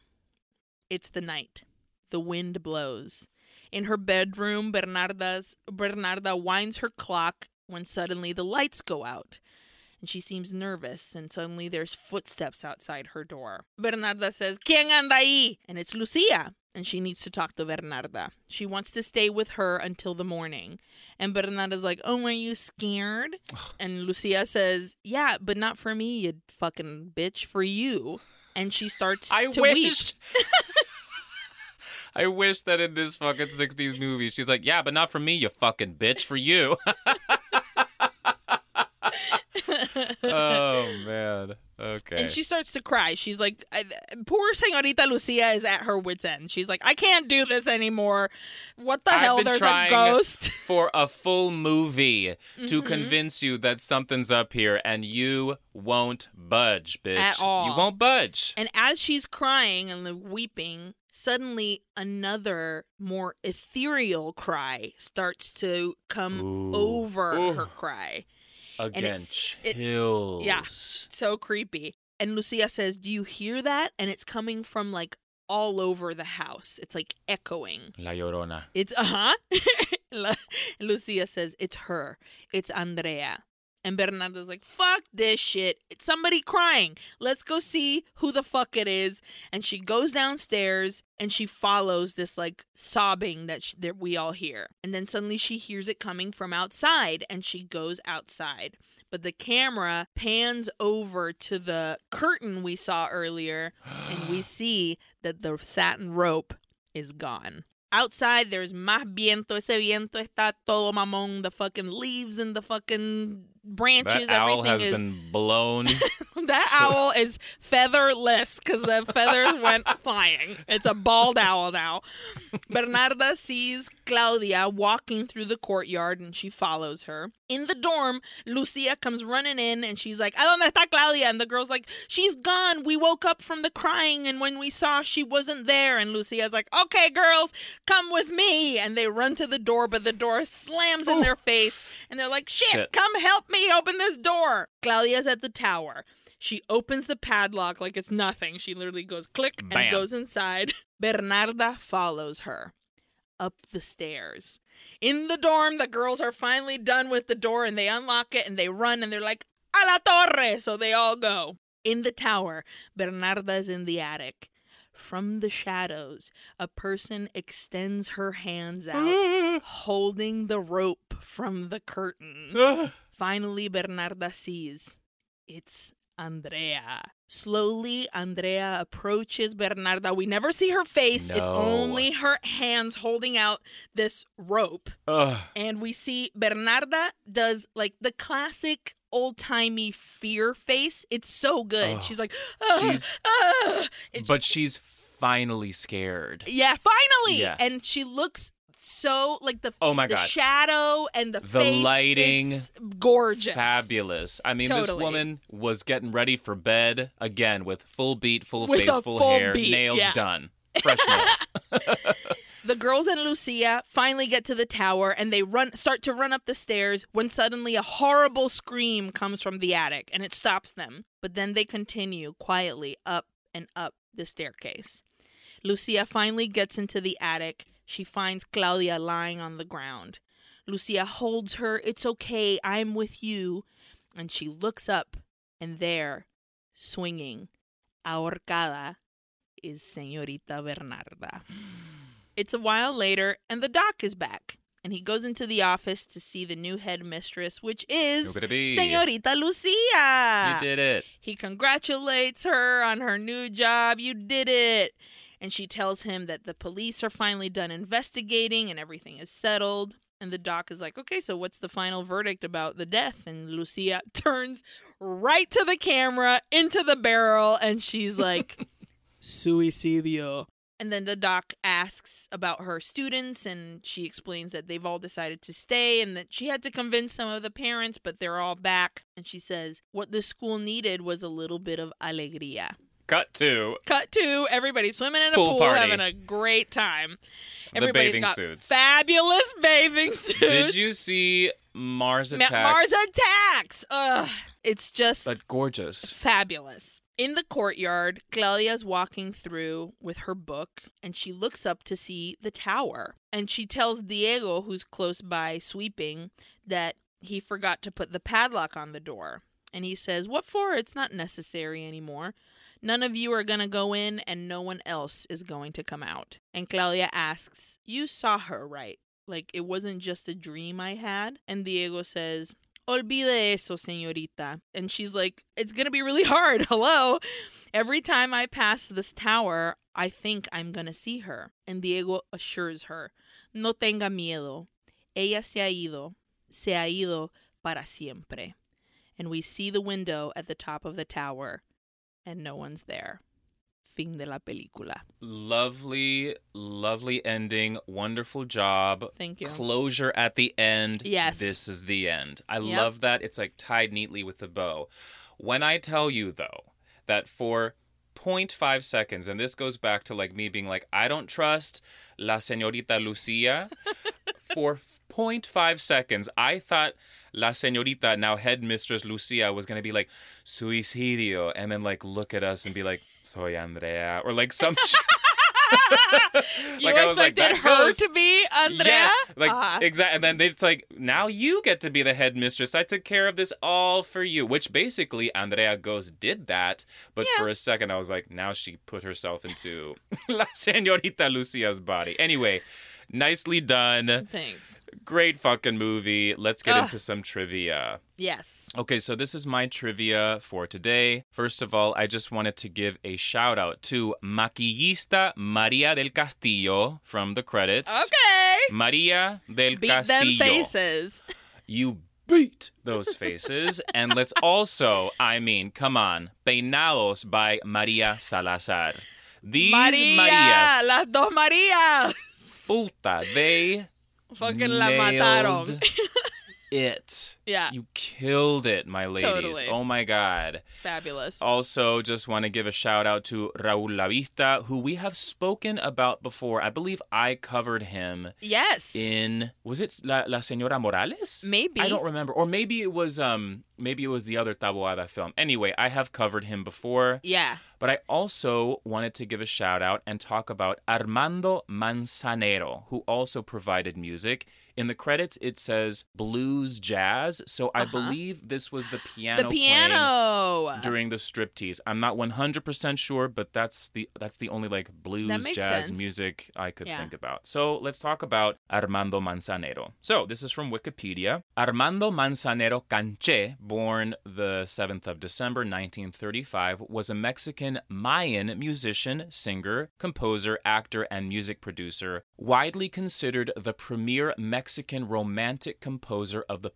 It's the night. The wind blows. In her bedroom, Bernarda's Bernarda winds her clock when suddenly the lights go out. And she seems nervous, and suddenly there's footsteps outside her door. Bernarda says, ¿Quién anda ahí? And it's Lucia. And she needs to talk to Bernarda. She wants to stay with her until the morning. And Bernarda's like, Oh, are you scared? and Lucia says, Yeah, but not for me, you fucking bitch, for you. And she starts I to wish. I wish that in this fucking 60s movie, she's like, yeah, but not for me, you fucking bitch, for you. oh, man. Okay. And she starts to cry. She's like, I, poor Senorita Lucia is at her wits' end. She's like, I can't do this anymore. What the I've hell? There's a ghost. for a full movie to Mhm. convince you that something's up here, and you won't budge, bitch. At all. You won't budge. And as she's crying and weeping, suddenly another more ethereal cry starts to come Ooh. over Ooh. her cry. Again, it's- it- chills. yeah. So creepy. And Lucia says, Do you hear that? And it's coming from like all over the house. It's like echoing. La Llorona. It's uh huh. Lucia says it's her. It's Andrea. And Bernardo's like, fuck this shit. It's somebody crying. Let's go see who the fuck it is. And she goes downstairs and she follows this like sobbing that, sh- that we all hear. And then suddenly she hears it coming from outside and she goes outside. But the camera pans over to the curtain we saw earlier and we see that the satin rope is gone. Outside, there's más viento. Ese viento está todo mamón. The fucking leaves and the fucking branches. That owl everything has is. been blown. that owl is featherless because the feathers went flying. It's a bald owl now. Bernarda sees Claudia walking through the courtyard and she follows her. In the dorm, Lucia comes running in and she's like, ¿A dónde está Claudia? And the girl's like, She's gone. We woke up from the crying and when we saw she wasn't there. And Lucia's like, Okay, girls, come with me. And they run to the door, but the door slams in their face and they're like, Shit, Shit. come help me open this door. Claudia's at the tower. She opens the padlock like it's nothing. She literally goes click and Bam. goes inside. Bernarda follows her up the stairs. In the dorm, the girls are finally done with the door and they unlock it and they run and they're like, a la torre! So they all go. In the tower, Bernarda's in the attic. From the shadows, a person extends her hands out, holding the rope from the curtain. Finally, Bernarda sees it's Andrea. Slowly, Andrea approaches Bernarda. We never see her face, it's only her hands holding out this rope. Ugh. And we see Bernarda does like the classic old timey fear face. It's so good. Ugh. She's like, "Ah, She's- ah." But she's finally scared. yeah, finally. Yeah. And she looks so like the Oh my the god. shadow and the, The face, lighting, it's gorgeous. Fabulous. I mean, this woman was getting ready for bed again with full beat, full With face, full, full hair, beat, nails yeah. done. Fresh nails. The girls and Lucia finally get to the tower and they run start to run up the stairs when suddenly a horrible scream comes from the attic and it stops them. But then they continue quietly up and up the staircase. Lucia finally gets into the attic. She finds Claudia lying on the ground. Lucia holds her. It's okay. I'm with you. And she looks up and there, swinging, ahorcada, is Señorita Bernarda. It's a while later, and the doc is back. And he goes into the office to see the new head mistress, which is Who could it be? Señorita Lucia. You did it. He congratulates her on her new job. You did it. And she tells him that the police are finally done investigating and everything is settled. And the doc is like, okay, so what's the final verdict about the death? And Lucia turns right to the camera, into the barrel, and she's like, suicidio. And then the doc asks about her students, and she explains that they've all decided to stay and that she had to convince some of the parents, but they're all back. And she says, What the school needed was a little bit of alegría. Cut to Cut to everybody swimming in a Pool pool, having a great time. the Everybody's bathing got suits. fabulous bathing suits. Did you see Mars Ma- attacks? Mars attacks. Ugh, it's just but gorgeous. fabulous. In the courtyard, Claudia's walking through with her book and she looks up to see the tower. And she tells Diego, who's close by sweeping, that he forgot to put the padlock on the door. And he says, What for? It's not necessary anymore. None of you are going to go in, and no one else is going to come out. And Claudia asks, You saw her, right? Like it wasn't just a dream I had. And Diego says, Olvide eso, señorita. And she's like, It's going to be really hard. Hello. Every time I pass this tower, I think I'm going to see her. And Diego assures her, No tenga miedo. Ella se ha ido. Se ha ido para siempre. And we see the window at the top of the tower, and no one's there. Fin de la película. Lovely, lovely ending. Wonderful job. Thank you. Closure at the end. Yes. This is the end. I Yep. love that. It's like tied neatly with the bow. When I tell you, though, that for 0.5 seconds, and this goes back to like me being like, I don't trust La Señorita Lucia. for 0.5 seconds, I thought La Señorita, now headmistress Lucia, was going to be like, suicidio, and then like look at us and be like, soy Andrea, or like some. You Like, I was like, expected that her goes- to be Andrea? Yes, like Uh-huh. exactly. And then it's like, now you get to be the headmistress. I took care of this all for you. Which basically, Andrea Goes did that. But Yeah. for a second, I was like, now she put herself into La Señorita Lucia's body. Anyway, nicely done. Thanks. Great fucking movie. Let's get Ugh. into some trivia. Yes. Okay, so this is my trivia for today. First of all, I just wanted to give a shout out to Maquillista Maria del Castillo from the credits. Okay. Maria del Beat them faces. You beat those faces. and let's also, I mean, come on, Peinados by Maria Salazar. These Maria, Marias, las dos Marias. Puta, they Fucking la mataron. it. Yeah, You killed it, my ladies. Totally. Oh my God. fabulous. Also, just want to give a shout out to Raul Lavista, who we have spoken about before. I believe I covered him yes. in was it La, La Señora Morales? Maybe. I don't remember, or maybe it was um maybe it was the other Taboada film. Anyway, I have covered him before, Yeah. but I also wanted to give a shout out and talk about Armando Manzanero, who also provided music. In the credits, it says blues jazz, so I Uh-huh. believe this was the piano. The piano. during the striptease. I'm not 100% sure, but that's the that's the only like blues jazz sense. music I could Yeah. think about. So, let's talk about Armando Manzanero. So, this is from Wikipedia. Armando Manzanero Canche, born the 7th of December 1935, was a Mexican Mayan musician, singer, composer, actor, and music producer, widely considered the premier Mexican romantic composer of the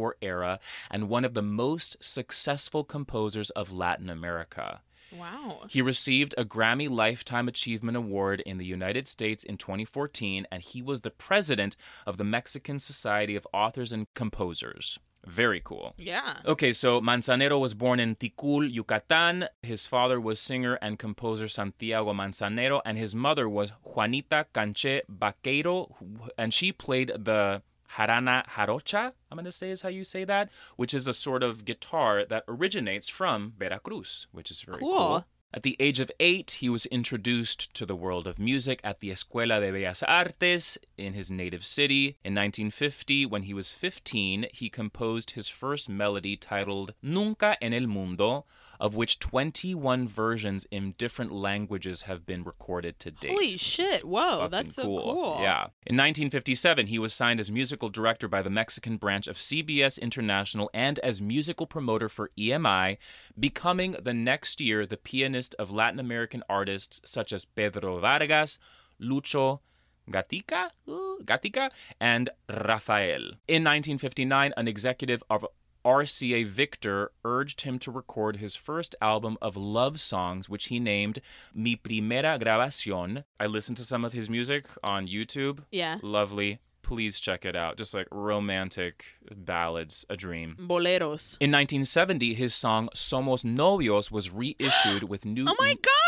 post-war era and one of the most successful composers of Latin America. wow. He received a Grammy Lifetime Achievement Award in the United States in 2014, and he was the president of the Mexican Society of Authors and Composers. Very cool. Yeah. Okay, so Manzanero was born in Ticul, Yucatan. His father was singer and composer Santiago Manzanero, and his mother was Juanita Canche Vaqueiro, who- and she played the jarana jarocha, I'm going to say is how you say that, which is a sort of guitar that originates from Veracruz, which is very Cool. cool. At the age of eight, he was introduced to the world of music at the Escuela de Bellas Artes in his native city. In 1950, when he was 15, he composed his first melody titled Nunca en el Mundo, of which 21 versions in different languages have been recorded to date. Holy shit. Whoa, that's so cool. Yeah. In 1957, he was signed as musical director by the Mexican branch of CBS International and as musical promoter for EMI, becoming the next year the pianist of Latin American artists such as Pedro Vargas, Lucho, Gatica, Ooh, Gatica, and Rafael. In 1959, an executive of RCA Victor urged him to record his first album of love songs, which he named Mi Primera Grabación. I listened to some of his music on YouTube. Yeah. Lovely. Please check it out. Just like romantic ballads, a dream. Boleros. In 1970, his song Somos Novios was reissued with new. Oh my god,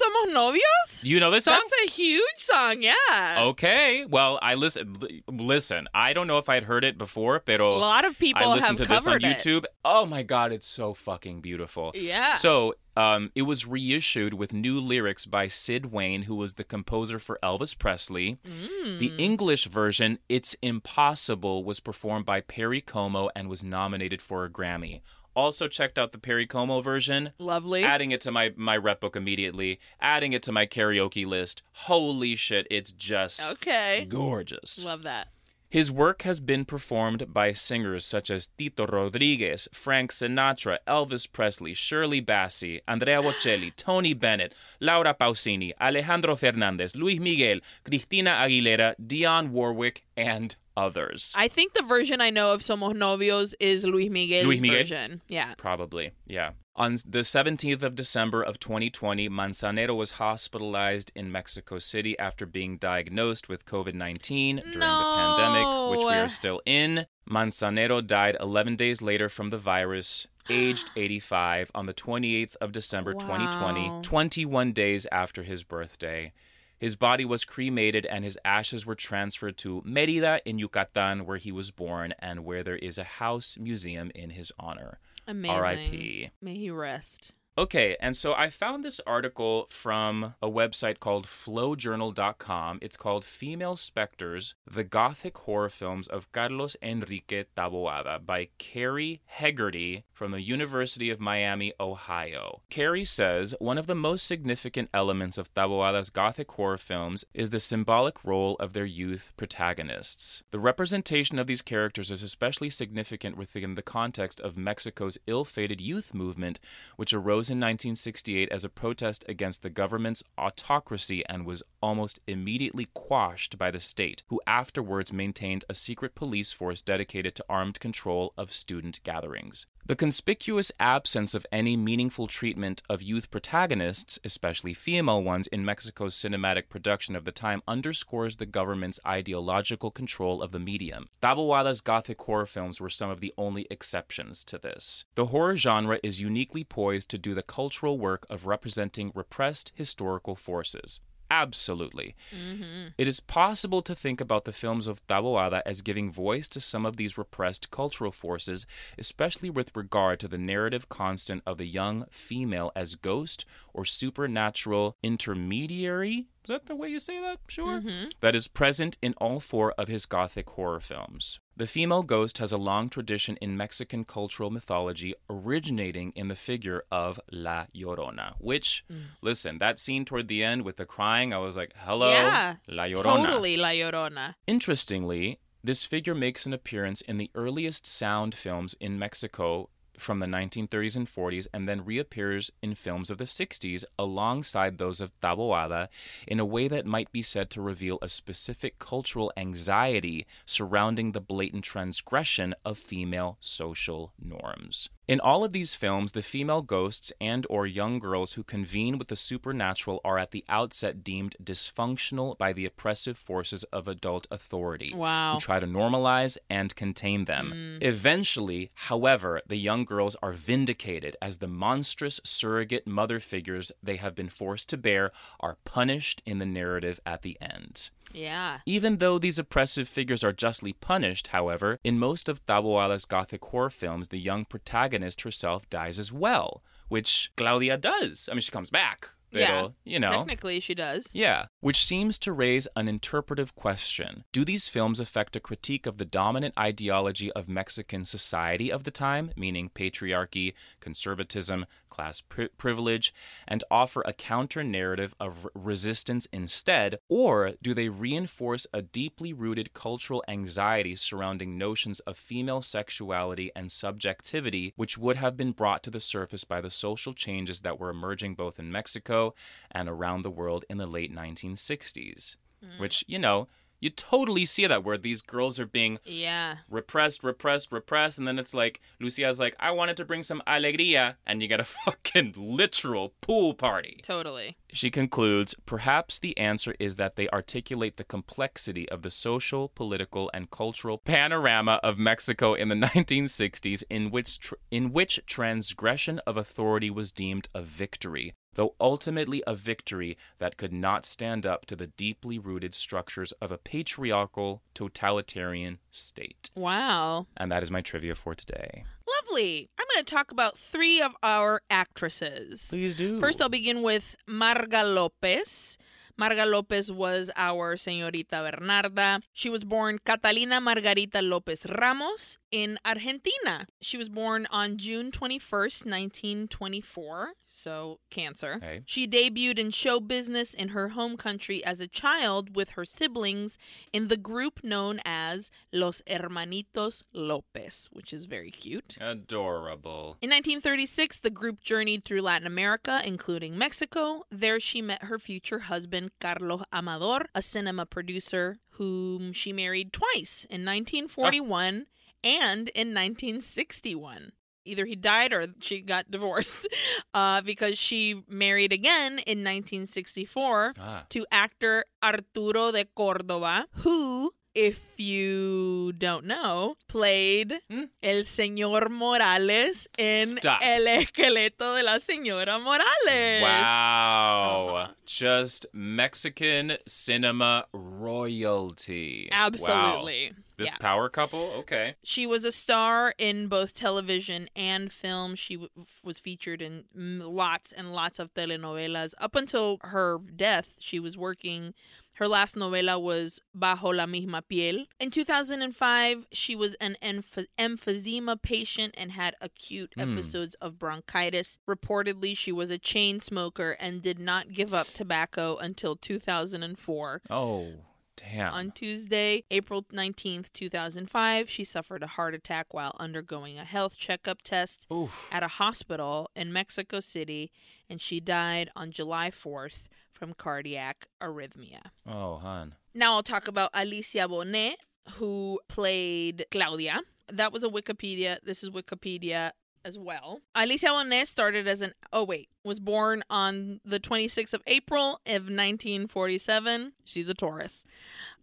wrote Somos Novios? You know this song? That's a huge song, yeah. Okay. Well, I listen. Listen, I don't know if I'd heard it before, but A lot of people I have listened to this on covered it. YouTube. Oh my god, it's so fucking beautiful. Yeah. So, um, it was reissued with new lyrics by Sid Wayne, who was the composer for Elvis Presley. Mm. The English version, It's Impossible, was performed by Perry Como and was nominated for a Grammy. Also checked out the Perry Como version. Lovely. Adding it to my my rep book immediately. Adding it to my karaoke list. Holy shit, it's just okay. gorgeous. Love that. His work has been performed by singers such as Tito Rodriguez, Frank Sinatra, Elvis Presley, Shirley Bassey, Andrea Bocelli, Tony Bennett, Laura Pausini, Alejandro Fernandez, Luis Miguel, Christina Aguilera, Dionne Warwick, and others. I think the version I know of Somos Novios is Luis Miguel's Luis Miguel? version. Yeah. Probably, yeah. On the 17th of December of 2020, Manzanero was hospitalized in Mexico City after being diagnosed with COVID 19 during the pandemic, which we are still in. Manzanero died 11 days later from the virus, aged 85, on the 28th of December 2020, 21 days after his birthday. His body was cremated and his ashes were transferred to Mérida in Yucatan, where he was born and where there is a house museum in his honor. Amazing. R.I.P. May he rest. Okay, and so I found this article from a website called flowjournal.com. It's called Female Spectres The Gothic Horror Films of Carlos Enrique Taboada by Carrie Hegarty from the University of Miami, Ohio. Carrie says one of the most significant elements of Taboada's Gothic horror films is the symbolic role of their youth protagonists. The representation of these characters is especially significant within the context of Mexico's ill fated youth movement, which arose in 1968 as a protest against the government's autocracy and was almost immediately quashed by the state, who afterwards maintained a secret police force dedicated to armed control of student gatherings. The conspicuous absence of any meaningful treatment of youth protagonists, especially female ones, in Mexico's cinematic production of the time underscores the government's ideological control of the medium. Taboada's gothic horror films were some of the only exceptions to this. The horror genre is uniquely poised to do the cultural work of representing repressed historical forces. Absolutely. Mm-hmm. It is possible to think about the films of Taboada as giving voice to some of these repressed cultural forces, especially with regard to the narrative constant of the young female as ghost or supernatural intermediary. Is that the way you say that? Sure. Mm-hmm. That is present in all four of his gothic horror films. The female ghost has a long tradition in Mexican cultural mythology, originating in the figure of La Llorona. Which, mm. listen, that scene toward the end with the crying, I was like, hello, Yeah, La Llorona. Totally La Llorona. Interestingly, this figure makes an appearance in the earliest sound films in Mexico from the 1930s and 40s and then reappears in films of the 60s alongside those of Taboada in a way that might be said to reveal a specific cultural anxiety surrounding the blatant transgression of female social norms. In all of these films, the female ghosts and or young girls who convene with the supernatural are at the outset deemed dysfunctional by the oppressive forces of adult authority Wow. who try to normalize and contain them. Mm. Eventually, however, the young girls are vindicated as the monstrous surrogate mother figures they have been forced to bear are punished in the narrative at the end. Yeah. Even though these oppressive figures are justly punished, however, in most of Taboada's gothic horror films, the young protagonist herself dies as well, which Claudia does. I mean, she comes back. Yeah. You know. Technically, she does. Yeah, which seems to raise an interpretive question. Do these films affect a critique of the dominant ideology of Mexican society of the time, meaning patriarchy, conservatism, class pri- privilege, and offer a counter narrative of r- resistance instead? Or do they reinforce a deeply rooted cultural anxiety surrounding notions of female sexuality and subjectivity, which would have been brought to the surface by the social changes that were emerging both in Mexico and around the world in the late 1960s? Mm. Which, you know, you totally see that where these girls are being Yeah. repressed, repressed, repressed, and then it's like Lucia's like, I wanted to bring some alegría, and you get a fucking literal pool party. Totally. She concludes, perhaps the answer is that they articulate the complexity of the social, political, and cultural panorama of Mexico in the 1960s, in which tr- in which transgression of authority was deemed a victory, though ultimately a victory that could not stand up to the deeply rooted structures of a patriarchal, totalitarian state. Wow. And that is my trivia for today. Lovely. I'm going to talk about three of our actresses. Please do. First, I'll begin with Marga Lopez. Marga Lopez was our Señorita Bernarda. She was born Catalina Margarita Lopez Ramos in Argentina. She was born on June 21st, 1924, so cancer. Okay. She debuted in show business in her home country as a child with her siblings in the group known as Los Hermanitos Lopez, which is very cute. Adorable. In 1936, the group journeyed through Latin America, including Mexico. There, she met her future husband, Carlos Amador, a cinema producer whom she married twice in 1941 and in 1961. Either he died or she got divorced uh, because she married again in 1964 Ah. to actor Arturo de Córdova, who, if you don't know, played Hmm? El Señor Morales in Stop. El Esqueleto de la Señora Morales. Wow. Uh-huh. Just Mexican cinema royalty. Wow. Absolutely. This yeah. power couple? Okay. She was a star in both television and film. She w- was featured in mm, lots and lots of telenovelas. Up until her death, she was working. Her last novela was Bajo la misma piel. In 2005, she was an emph- emphysema patient and had acute Hmm. episodes of bronchitis. Reportedly, she was a chain smoker and did not give up tobacco until 2004. Oh, damn. On Tuesday, April 19th, 2005, she suffered a heart attack while undergoing a health checkup test Oof. at a hospital in Mexico City, and she died on July 4th from cardiac arrhythmia. Oh, hon. Now I'll talk about Alicia Bonet, who played Claudia. That was a Wikipedia. This is Wikipedia as well. Alicia Bonet started as an oh wait, was born on the 26th of April of 1947. She's a Taurus.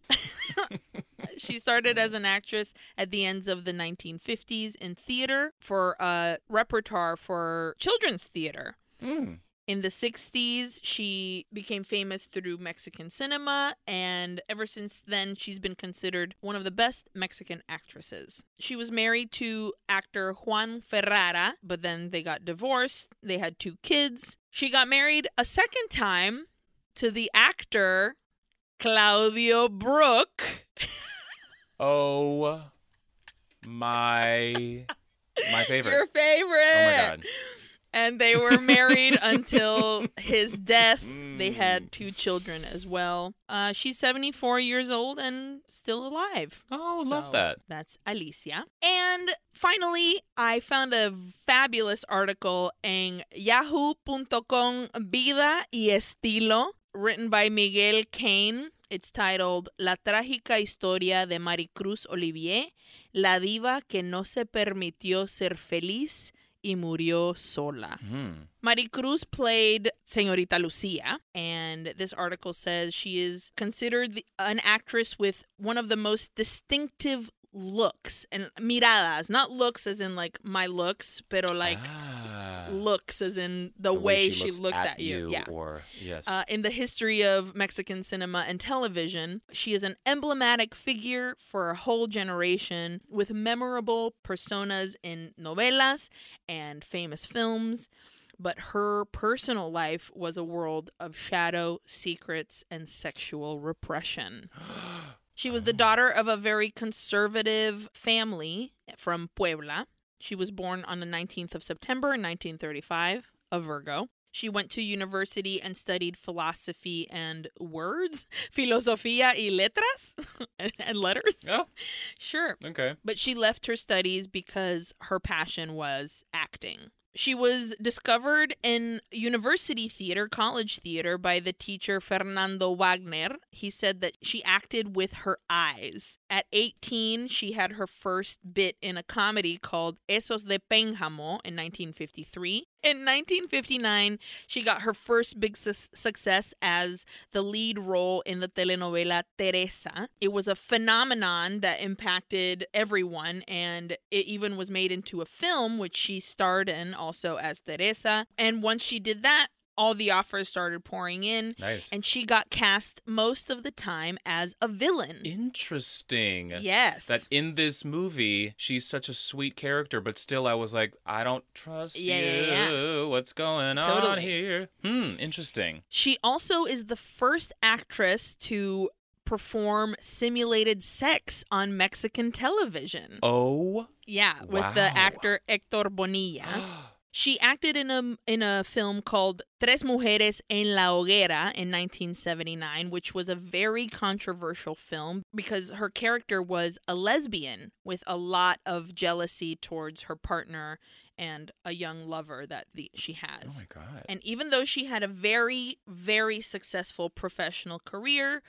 she started as an actress at the ends of the 1950s in theater for a repertoire for children's theater. Mm. In the 60s, she became famous through Mexican cinema, and ever since then, she's been considered one of the best Mexican actresses. She was married to actor Juan Ferrara, but then they got divorced. They had two kids. She got married a second time to the actor Claudio Brook. Oh, my. My favorite. Your favorite. Oh, my God. And they were married until his death. They Mm. had two children as well. Uh, she's 74 years old and still alive. Oh, love that. That's Alicia. And finally, I found a fabulous article in yahoo.com Vida y Estilo, written by Miguel Cain. It's titled La trágica historia de Maricruz Olivier, la diva que no se permitió ser feliz y murió sola. Hmm. Maricruz played Señorita Lucia, and this article says she is considered the, an actress with one of the most distinctive looks and miradas, not looks as in like my looks, pero like Ah. looks as in the, way, she, looks, at, you. Yeah. Or, yes. Uh, in the history of Mexican cinema and television, she is an emblematic figure for a whole generation with memorable personas in novelas and famous films. But her personal life was a world of shadow, secrets, and sexual repression. She was the daughter of a very conservative family from Puebla. She was born on the 19th of September 1935, a Virgo. She went to university and studied philosophy and words, filosofía y letras, and, and letters. oh, Sure. okay. But she left her studies because her passion was acting. She was discovered in university theater, college theater, by the teacher Fernando Wagner. He said that she acted with her eyes. At 18, she had her first bit in a comedy called Esos de Pénjamo in 1953. In 1959, she got her first big su- success as the lead role in the telenovela Teresa. It was a phenomenon that impacted everyone, and it even was made into a film, which she starred in also as Teresa. And once she did that, all the offers started pouring in. Nice. And she got cast most of the time as a villain. Interesting. Yes. That in this movie, she's such a sweet character, but still, I was like, I don't trust Yeah, you. yeah, What's going on Totally. here? Hmm, interesting. She also is the first actress to perform simulated sex on Mexican television. Oh. Yeah, with the actor Hector Bonilla. She acted in a in a film called Tres Mujeres en la Hoguera in 1979, which was a very controversial film because her character was a lesbian with a lot of jealousy towards her partner and a young lover that the, she has. oh my god. And even though she had a very, very successful professional career,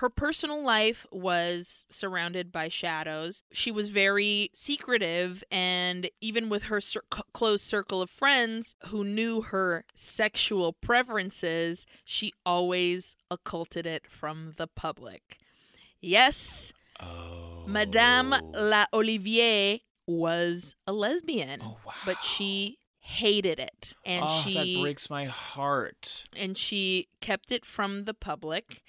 her personal life was surrounded by shadows. She was very secretive, and even with her cir- close circle of friends who knew her sexual preferences, she always occulted it from the public. Yes, oh. Madame La Olivier was a lesbian, Oh wow. but she hated it. And oh, she that breaks my heart. and she kept it from the public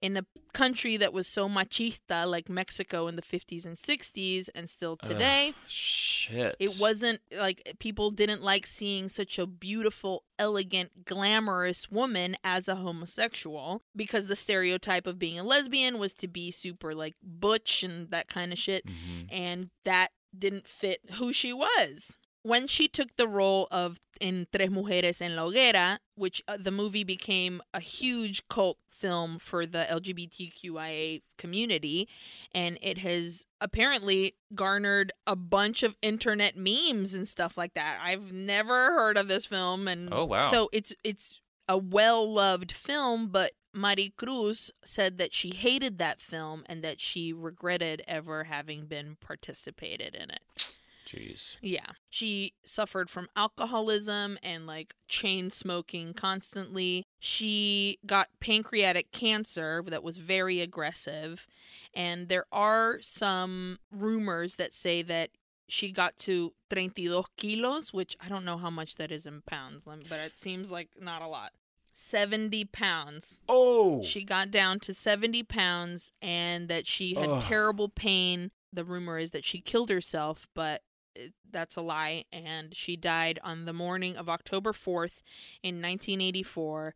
in a country that was so machista like Mexico in the 50s and 60s and still today Ugh, shit. it wasn't like people didn't like seeing such a beautiful elegant glamorous woman as a homosexual because the stereotype of being a lesbian was to be super like butch and that kind of shit Mhm. and that didn't fit who she was. When she took the role of in Tres Mujeres en la Hoguera, which uh, the movie became a huge cult film for the LGBTQIA community, and it has apparently garnered a bunch of internet memes and stuff like that. I've never heard of this film, and Oh, wow. so it's it's a well loved film, but Maricruz said that she hated that film and that she regretted ever having been participated in it. Jeez. Yeah. She suffered from alcoholism and like chain smoking constantly. She got pancreatic cancer that was very aggressive. And there are some rumors that say that she got to 32 kilos, which I don't know how much that is in pounds, but it seems like not a lot. 70 pounds. Oh. She got down to 70 pounds and that she had Ugh. terrible pain. The rumor is that she killed herself, but that's a lie. And she died on the morning of October 4th in 1984.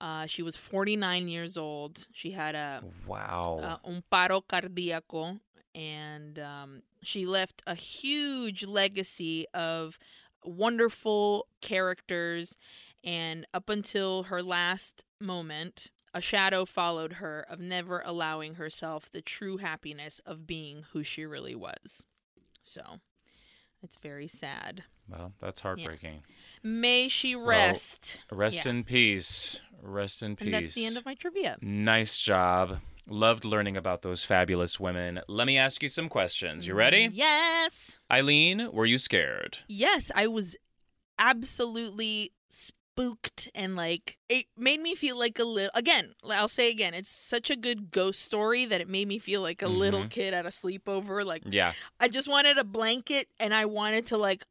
Uh, she was 49 years old. She had a, wow. uh, un paro cardíaco, and um, she left a huge legacy of wonderful characters. And up until her last moment, a shadow followed her of never allowing herself the true happiness of being who she really was. So it's very sad. well, that's heartbreaking. May she rest. Rest Yeah. in peace. Rest in peace. and that's the end of my trivia. Nice job. Loved learning about those fabulous women. Let me ask you some questions. You ready? Yes. Aileen, were you scared? Yes, I was absolutely spooked and like it made me feel like a little again, I'll say again, it's such a good ghost story that it made me feel like a little Mhm. kid at a sleepover. Like Yeah. I just wanted a blanket and I wanted to like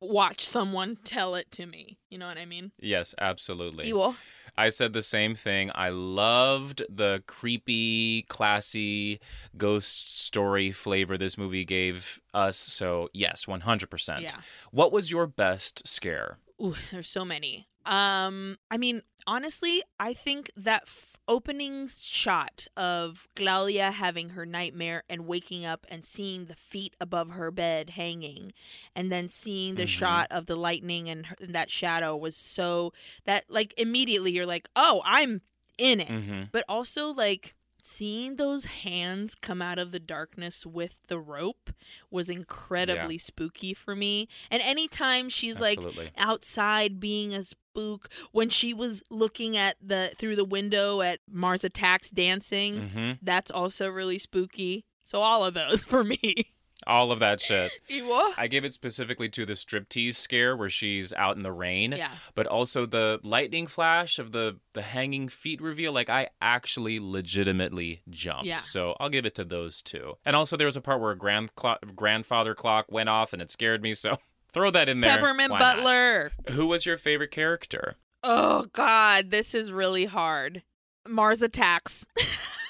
watch someone tell it to me. You know what I mean? Yes, absolutely. You will. I said the same thing. I loved the creepy, classy ghost story flavor this movie gave us. So, yes, 100%. Yeah. What was your best scare? Ooh, there's so many. Um, I mean, honestly, I think that f- opening shot of Claudia having her nightmare and waking up and seeing the feet above her bed hanging, and then seeing the Mhm. shot of the lightning and, her, and that shadow was so that like immediately you're like, oh, I'm in it. hmm But also like seeing those hands come out of the darkness with the rope was incredibly spooky for me. And anytime she's like outside being a spook when she was looking at the through the window at Mars Attacks dancing, hmm that's also really spooky. So all of those for me. All of that shit. I gave it specifically to the striptease scare where she's out in the rain. Yeah. But also the lightning flash of the the hanging feet reveal. Like I actually legitimately jumped. Yeah. So I'll give it to those two. And also there was a part where a grand clock, grandfather clock went off and it scared me. So throw that in there. Peppermint Why not? Butler. Who was your favorite character? Oh God, this is really hard. Mars attacks.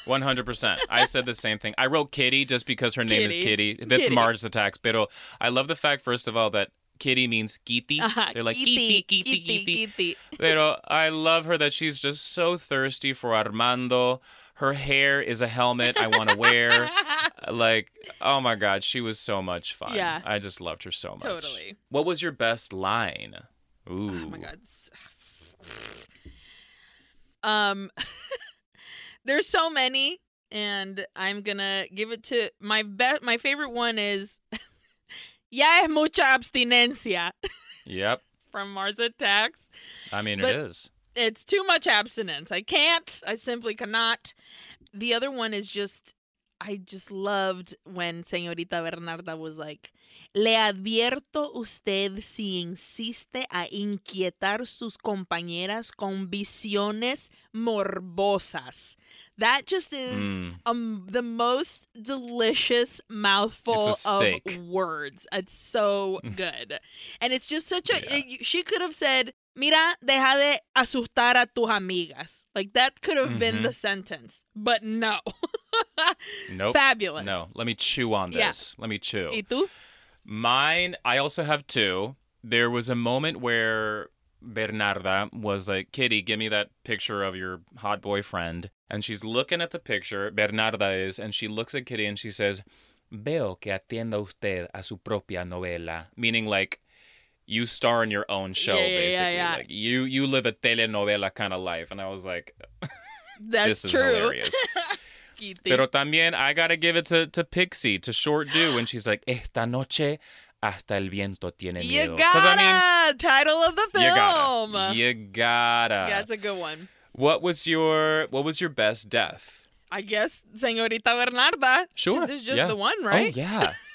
100%. I said the same thing. I wrote Kitty just because her name is Kitty. Kitty. That's Kitty. Mars Attacks. Pero I love the fact, first of all, that Kitty means Kitty. Ajá, They're like, kitty, Kitty, Kitty, kitty, Kitty. kitty. Pero I love her that she's just so thirsty for Armando. Her hair is a helmet I want to wear. like, oh my God, she was so much fun. Yeah. I just loved her so much. Totally. What was your best line? Ooh. Oh my god. Um there's so many and I'm going to give it to my best my favorite one is Ya es mucha abstinencia Yep. from Mars Attacks. I mean, But- it is. It's too much abstinence. I can't. I simply cannot. The other one is just I just loved when Señorita Bernarda was like, Le advierto usted si insiste a inquietar sus compañeras con visiones morbosas. That just is Mm. um the most delicious mouthful of words. It's so good. and it's just such a Yeah. it- she could have said, "Mira, deja de asustar a tus amigas." Like that could have been the sentence. But no. Nope. Fabulous. No, let me chew on Yeah. this. Let me chew. ¿Y tú? Mine, I also have two. There was a moment where Bernarda was like, Kitty, give me that picture of your hot boyfriend. And she's looking at the picture, Bernarda is, and she looks at Kitty and she says, Veo que atienda usted a su propia novela. Meaning, like, you star in your own show, Yeah, yeah, yeah, basically. yeah. Like, you, you live a telenovela kind of life. And I was like, That's this is true. hilarious. Kitty. Pero también I gotta give it to, to Pixie, to Short Do, when she's like, Esta noche hasta el viento tiene miedo. you gotta I mean, title of the you film. gotta. You gotta. yeah, it's a good one. what was your what was your best death? I guess Señorita Bernarda. Sure, There's just yeah. the one, oh, right? Oh yeah.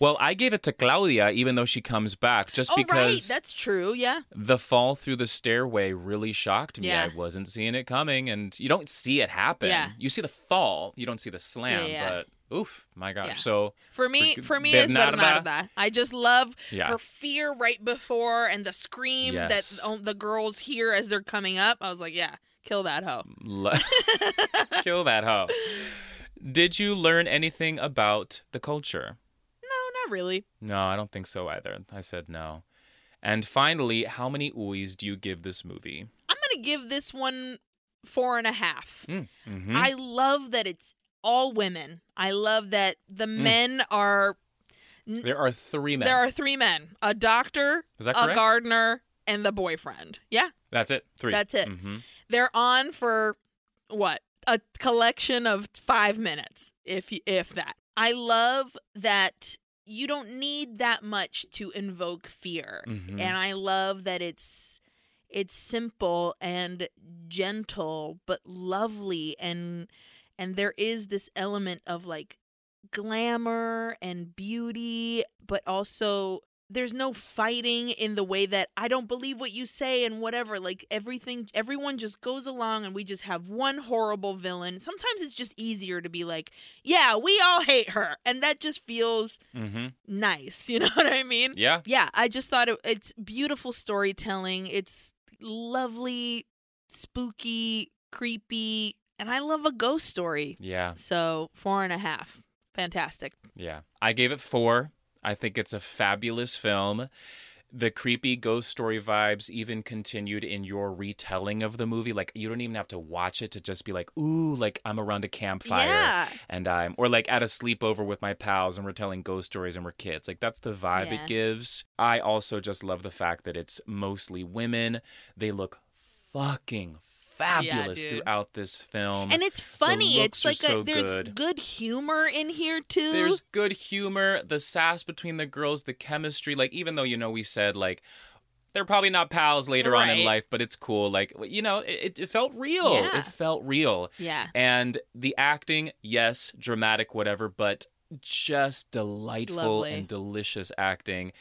well, I gave it to Claudia, even though she comes back, just Oh, right. because That's true. Yeah. the fall through the stairway really shocked me. Yeah. I wasn't seeing it coming, and you don't see it happen. Yeah. You see the fall, you don't see the slam. yeah. But oof, my gosh. Yeah. So For me, For- me, it's Bernarda. I just love yeah. her fear right before and the scream Yes. that the girls hear as they're coming up. I was like, yeah, kill that hoe. Kill that hoe. Did you learn anything about the culture? Not really. No, I don't think so either. I said no. And finally, how many oohs do you give this movie? I'm gonna give this one four and a half. Mm-hmm. I love that it's all women. I love that the Mm. men are. there are three men. There are three men: a doctor, a gardener, and the boyfriend. Yeah, That's it. Three. That's it. hmm they're on for what a collection of five minutes, if if that. I love that you don't need that much to invoke fear, Mhm. and I love that it's it's simple and gentle but lovely and and there is this element of like glamour and beauty but also there's no fighting in the way that I don't believe what you say and whatever like everything everyone just goes along and we just have one horrible villain sometimes it's just easier to be like yeah we all hate her and that just feels hmm nice you know what I mean Yeah. yeah, I just thought it, it's beautiful storytelling. It's lovely, spooky, creepy, and I love a ghost story. Yeah. So four and a half, fantastic. Yeah. I gave it four. I think it's a fabulous film. The creepy ghost story vibes even continued in your retelling of the movie. Like you don't even have to watch it to just be like, ooh, like I'm around a campfire Yeah, and I'm or like at a sleepover with my pals and we're telling ghost stories and we're kids. Like that's the vibe Yeah. it gives. I also just love the fact that it's mostly women. They look fucking fabulous dude. throughout this film. and it's funny. It's like a, there's good. good humor in here too. There's good humor, the sass between the girls, the chemistry. Like, even though, you know, we said, like, they're probably not pals later on in life, but it's cool. Like, you know, it, it felt real. Yeah. It felt real. yeah, And the acting, yes, dramatic, whatever, but just delightful Lovely. and delicious acting.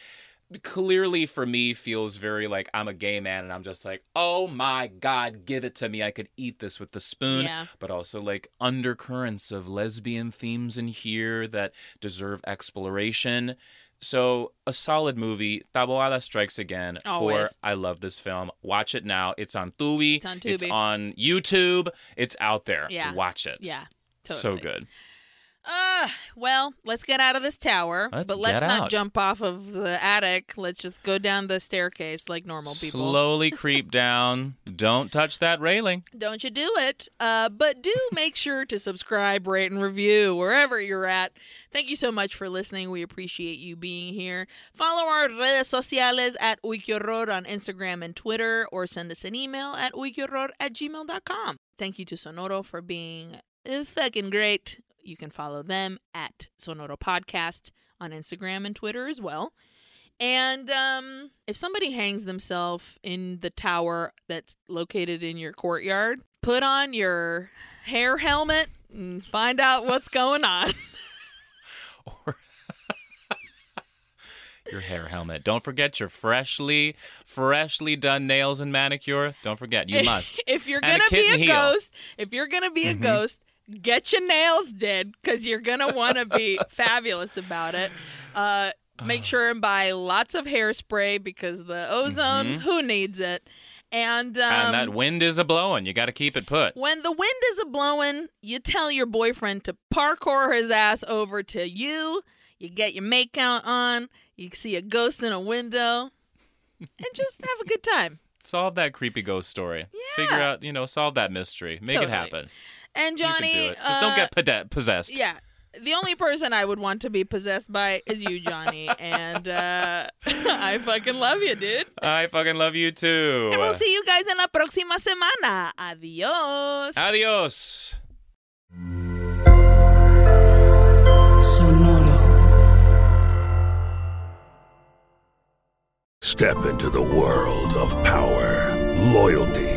Clearly for me feels very like I'm a gay man and I'm just like, oh my God, give it to me. I could eat this with the spoon. Yeah. But also like undercurrents of lesbian themes in here that deserve exploration. So a solid movie. Taboada Strikes Again. Always. For I love this film. Watch it now. It's on Tubi. It's on Tubi. It's on YouTube. It's out there. Yeah. Watch it. Yeah. Totally. So good. Uh, well, let's get out of this tower. Let's but let's not out. jump off of the attic. Let's just go down the staircase like normal people. Slowly creep down. Don't touch that railing. Don't you do it. Uh, but do make sure to subscribe, rate, and review wherever you're at. Thank you so much for listening. We appreciate you being here. Follow our redes sociales at Uyquehorror on Instagram and Twitter, or send us an email at uyquehorror at gmail.com. Thank you to Sonoro for being fucking great. You can follow them at Sonoro Podcast on Instagram and Twitter as well. And um, if somebody hangs themselves in the tower that's located in your courtyard, put on your hair helmet and find out what's going on. Or your hair helmet. Don't forget your freshly, freshly done nails and manicure. Don't forget, you must. if you're And gonna be a heel. ghost, if you're gonna be a Mhm. ghost, get your nails did because you're gonna want to be fabulous about it. Uh, make sure and buy lots of hairspray because the ozone, Mhm. who needs it? And um, and that wind is a blowing. You got to keep it put. When the wind is a blowing, you tell your boyfriend to parkour his ass over to you. You get your make out on. You see a ghost in a window, and just have a good time. Solve that creepy ghost story. Yeah. Figure out, you know, solve that mystery. Make Totally. it happen. And you Jonny, can do it. Just uh, don't get pode- possessed. yeah. The only person I would want to be possessed by is you, Jonny, and uh, I fucking love you, dude. I fucking love you too. And we'll see you guys in la próxima semana. Adios. Adios. Step into the world of power, loyalty,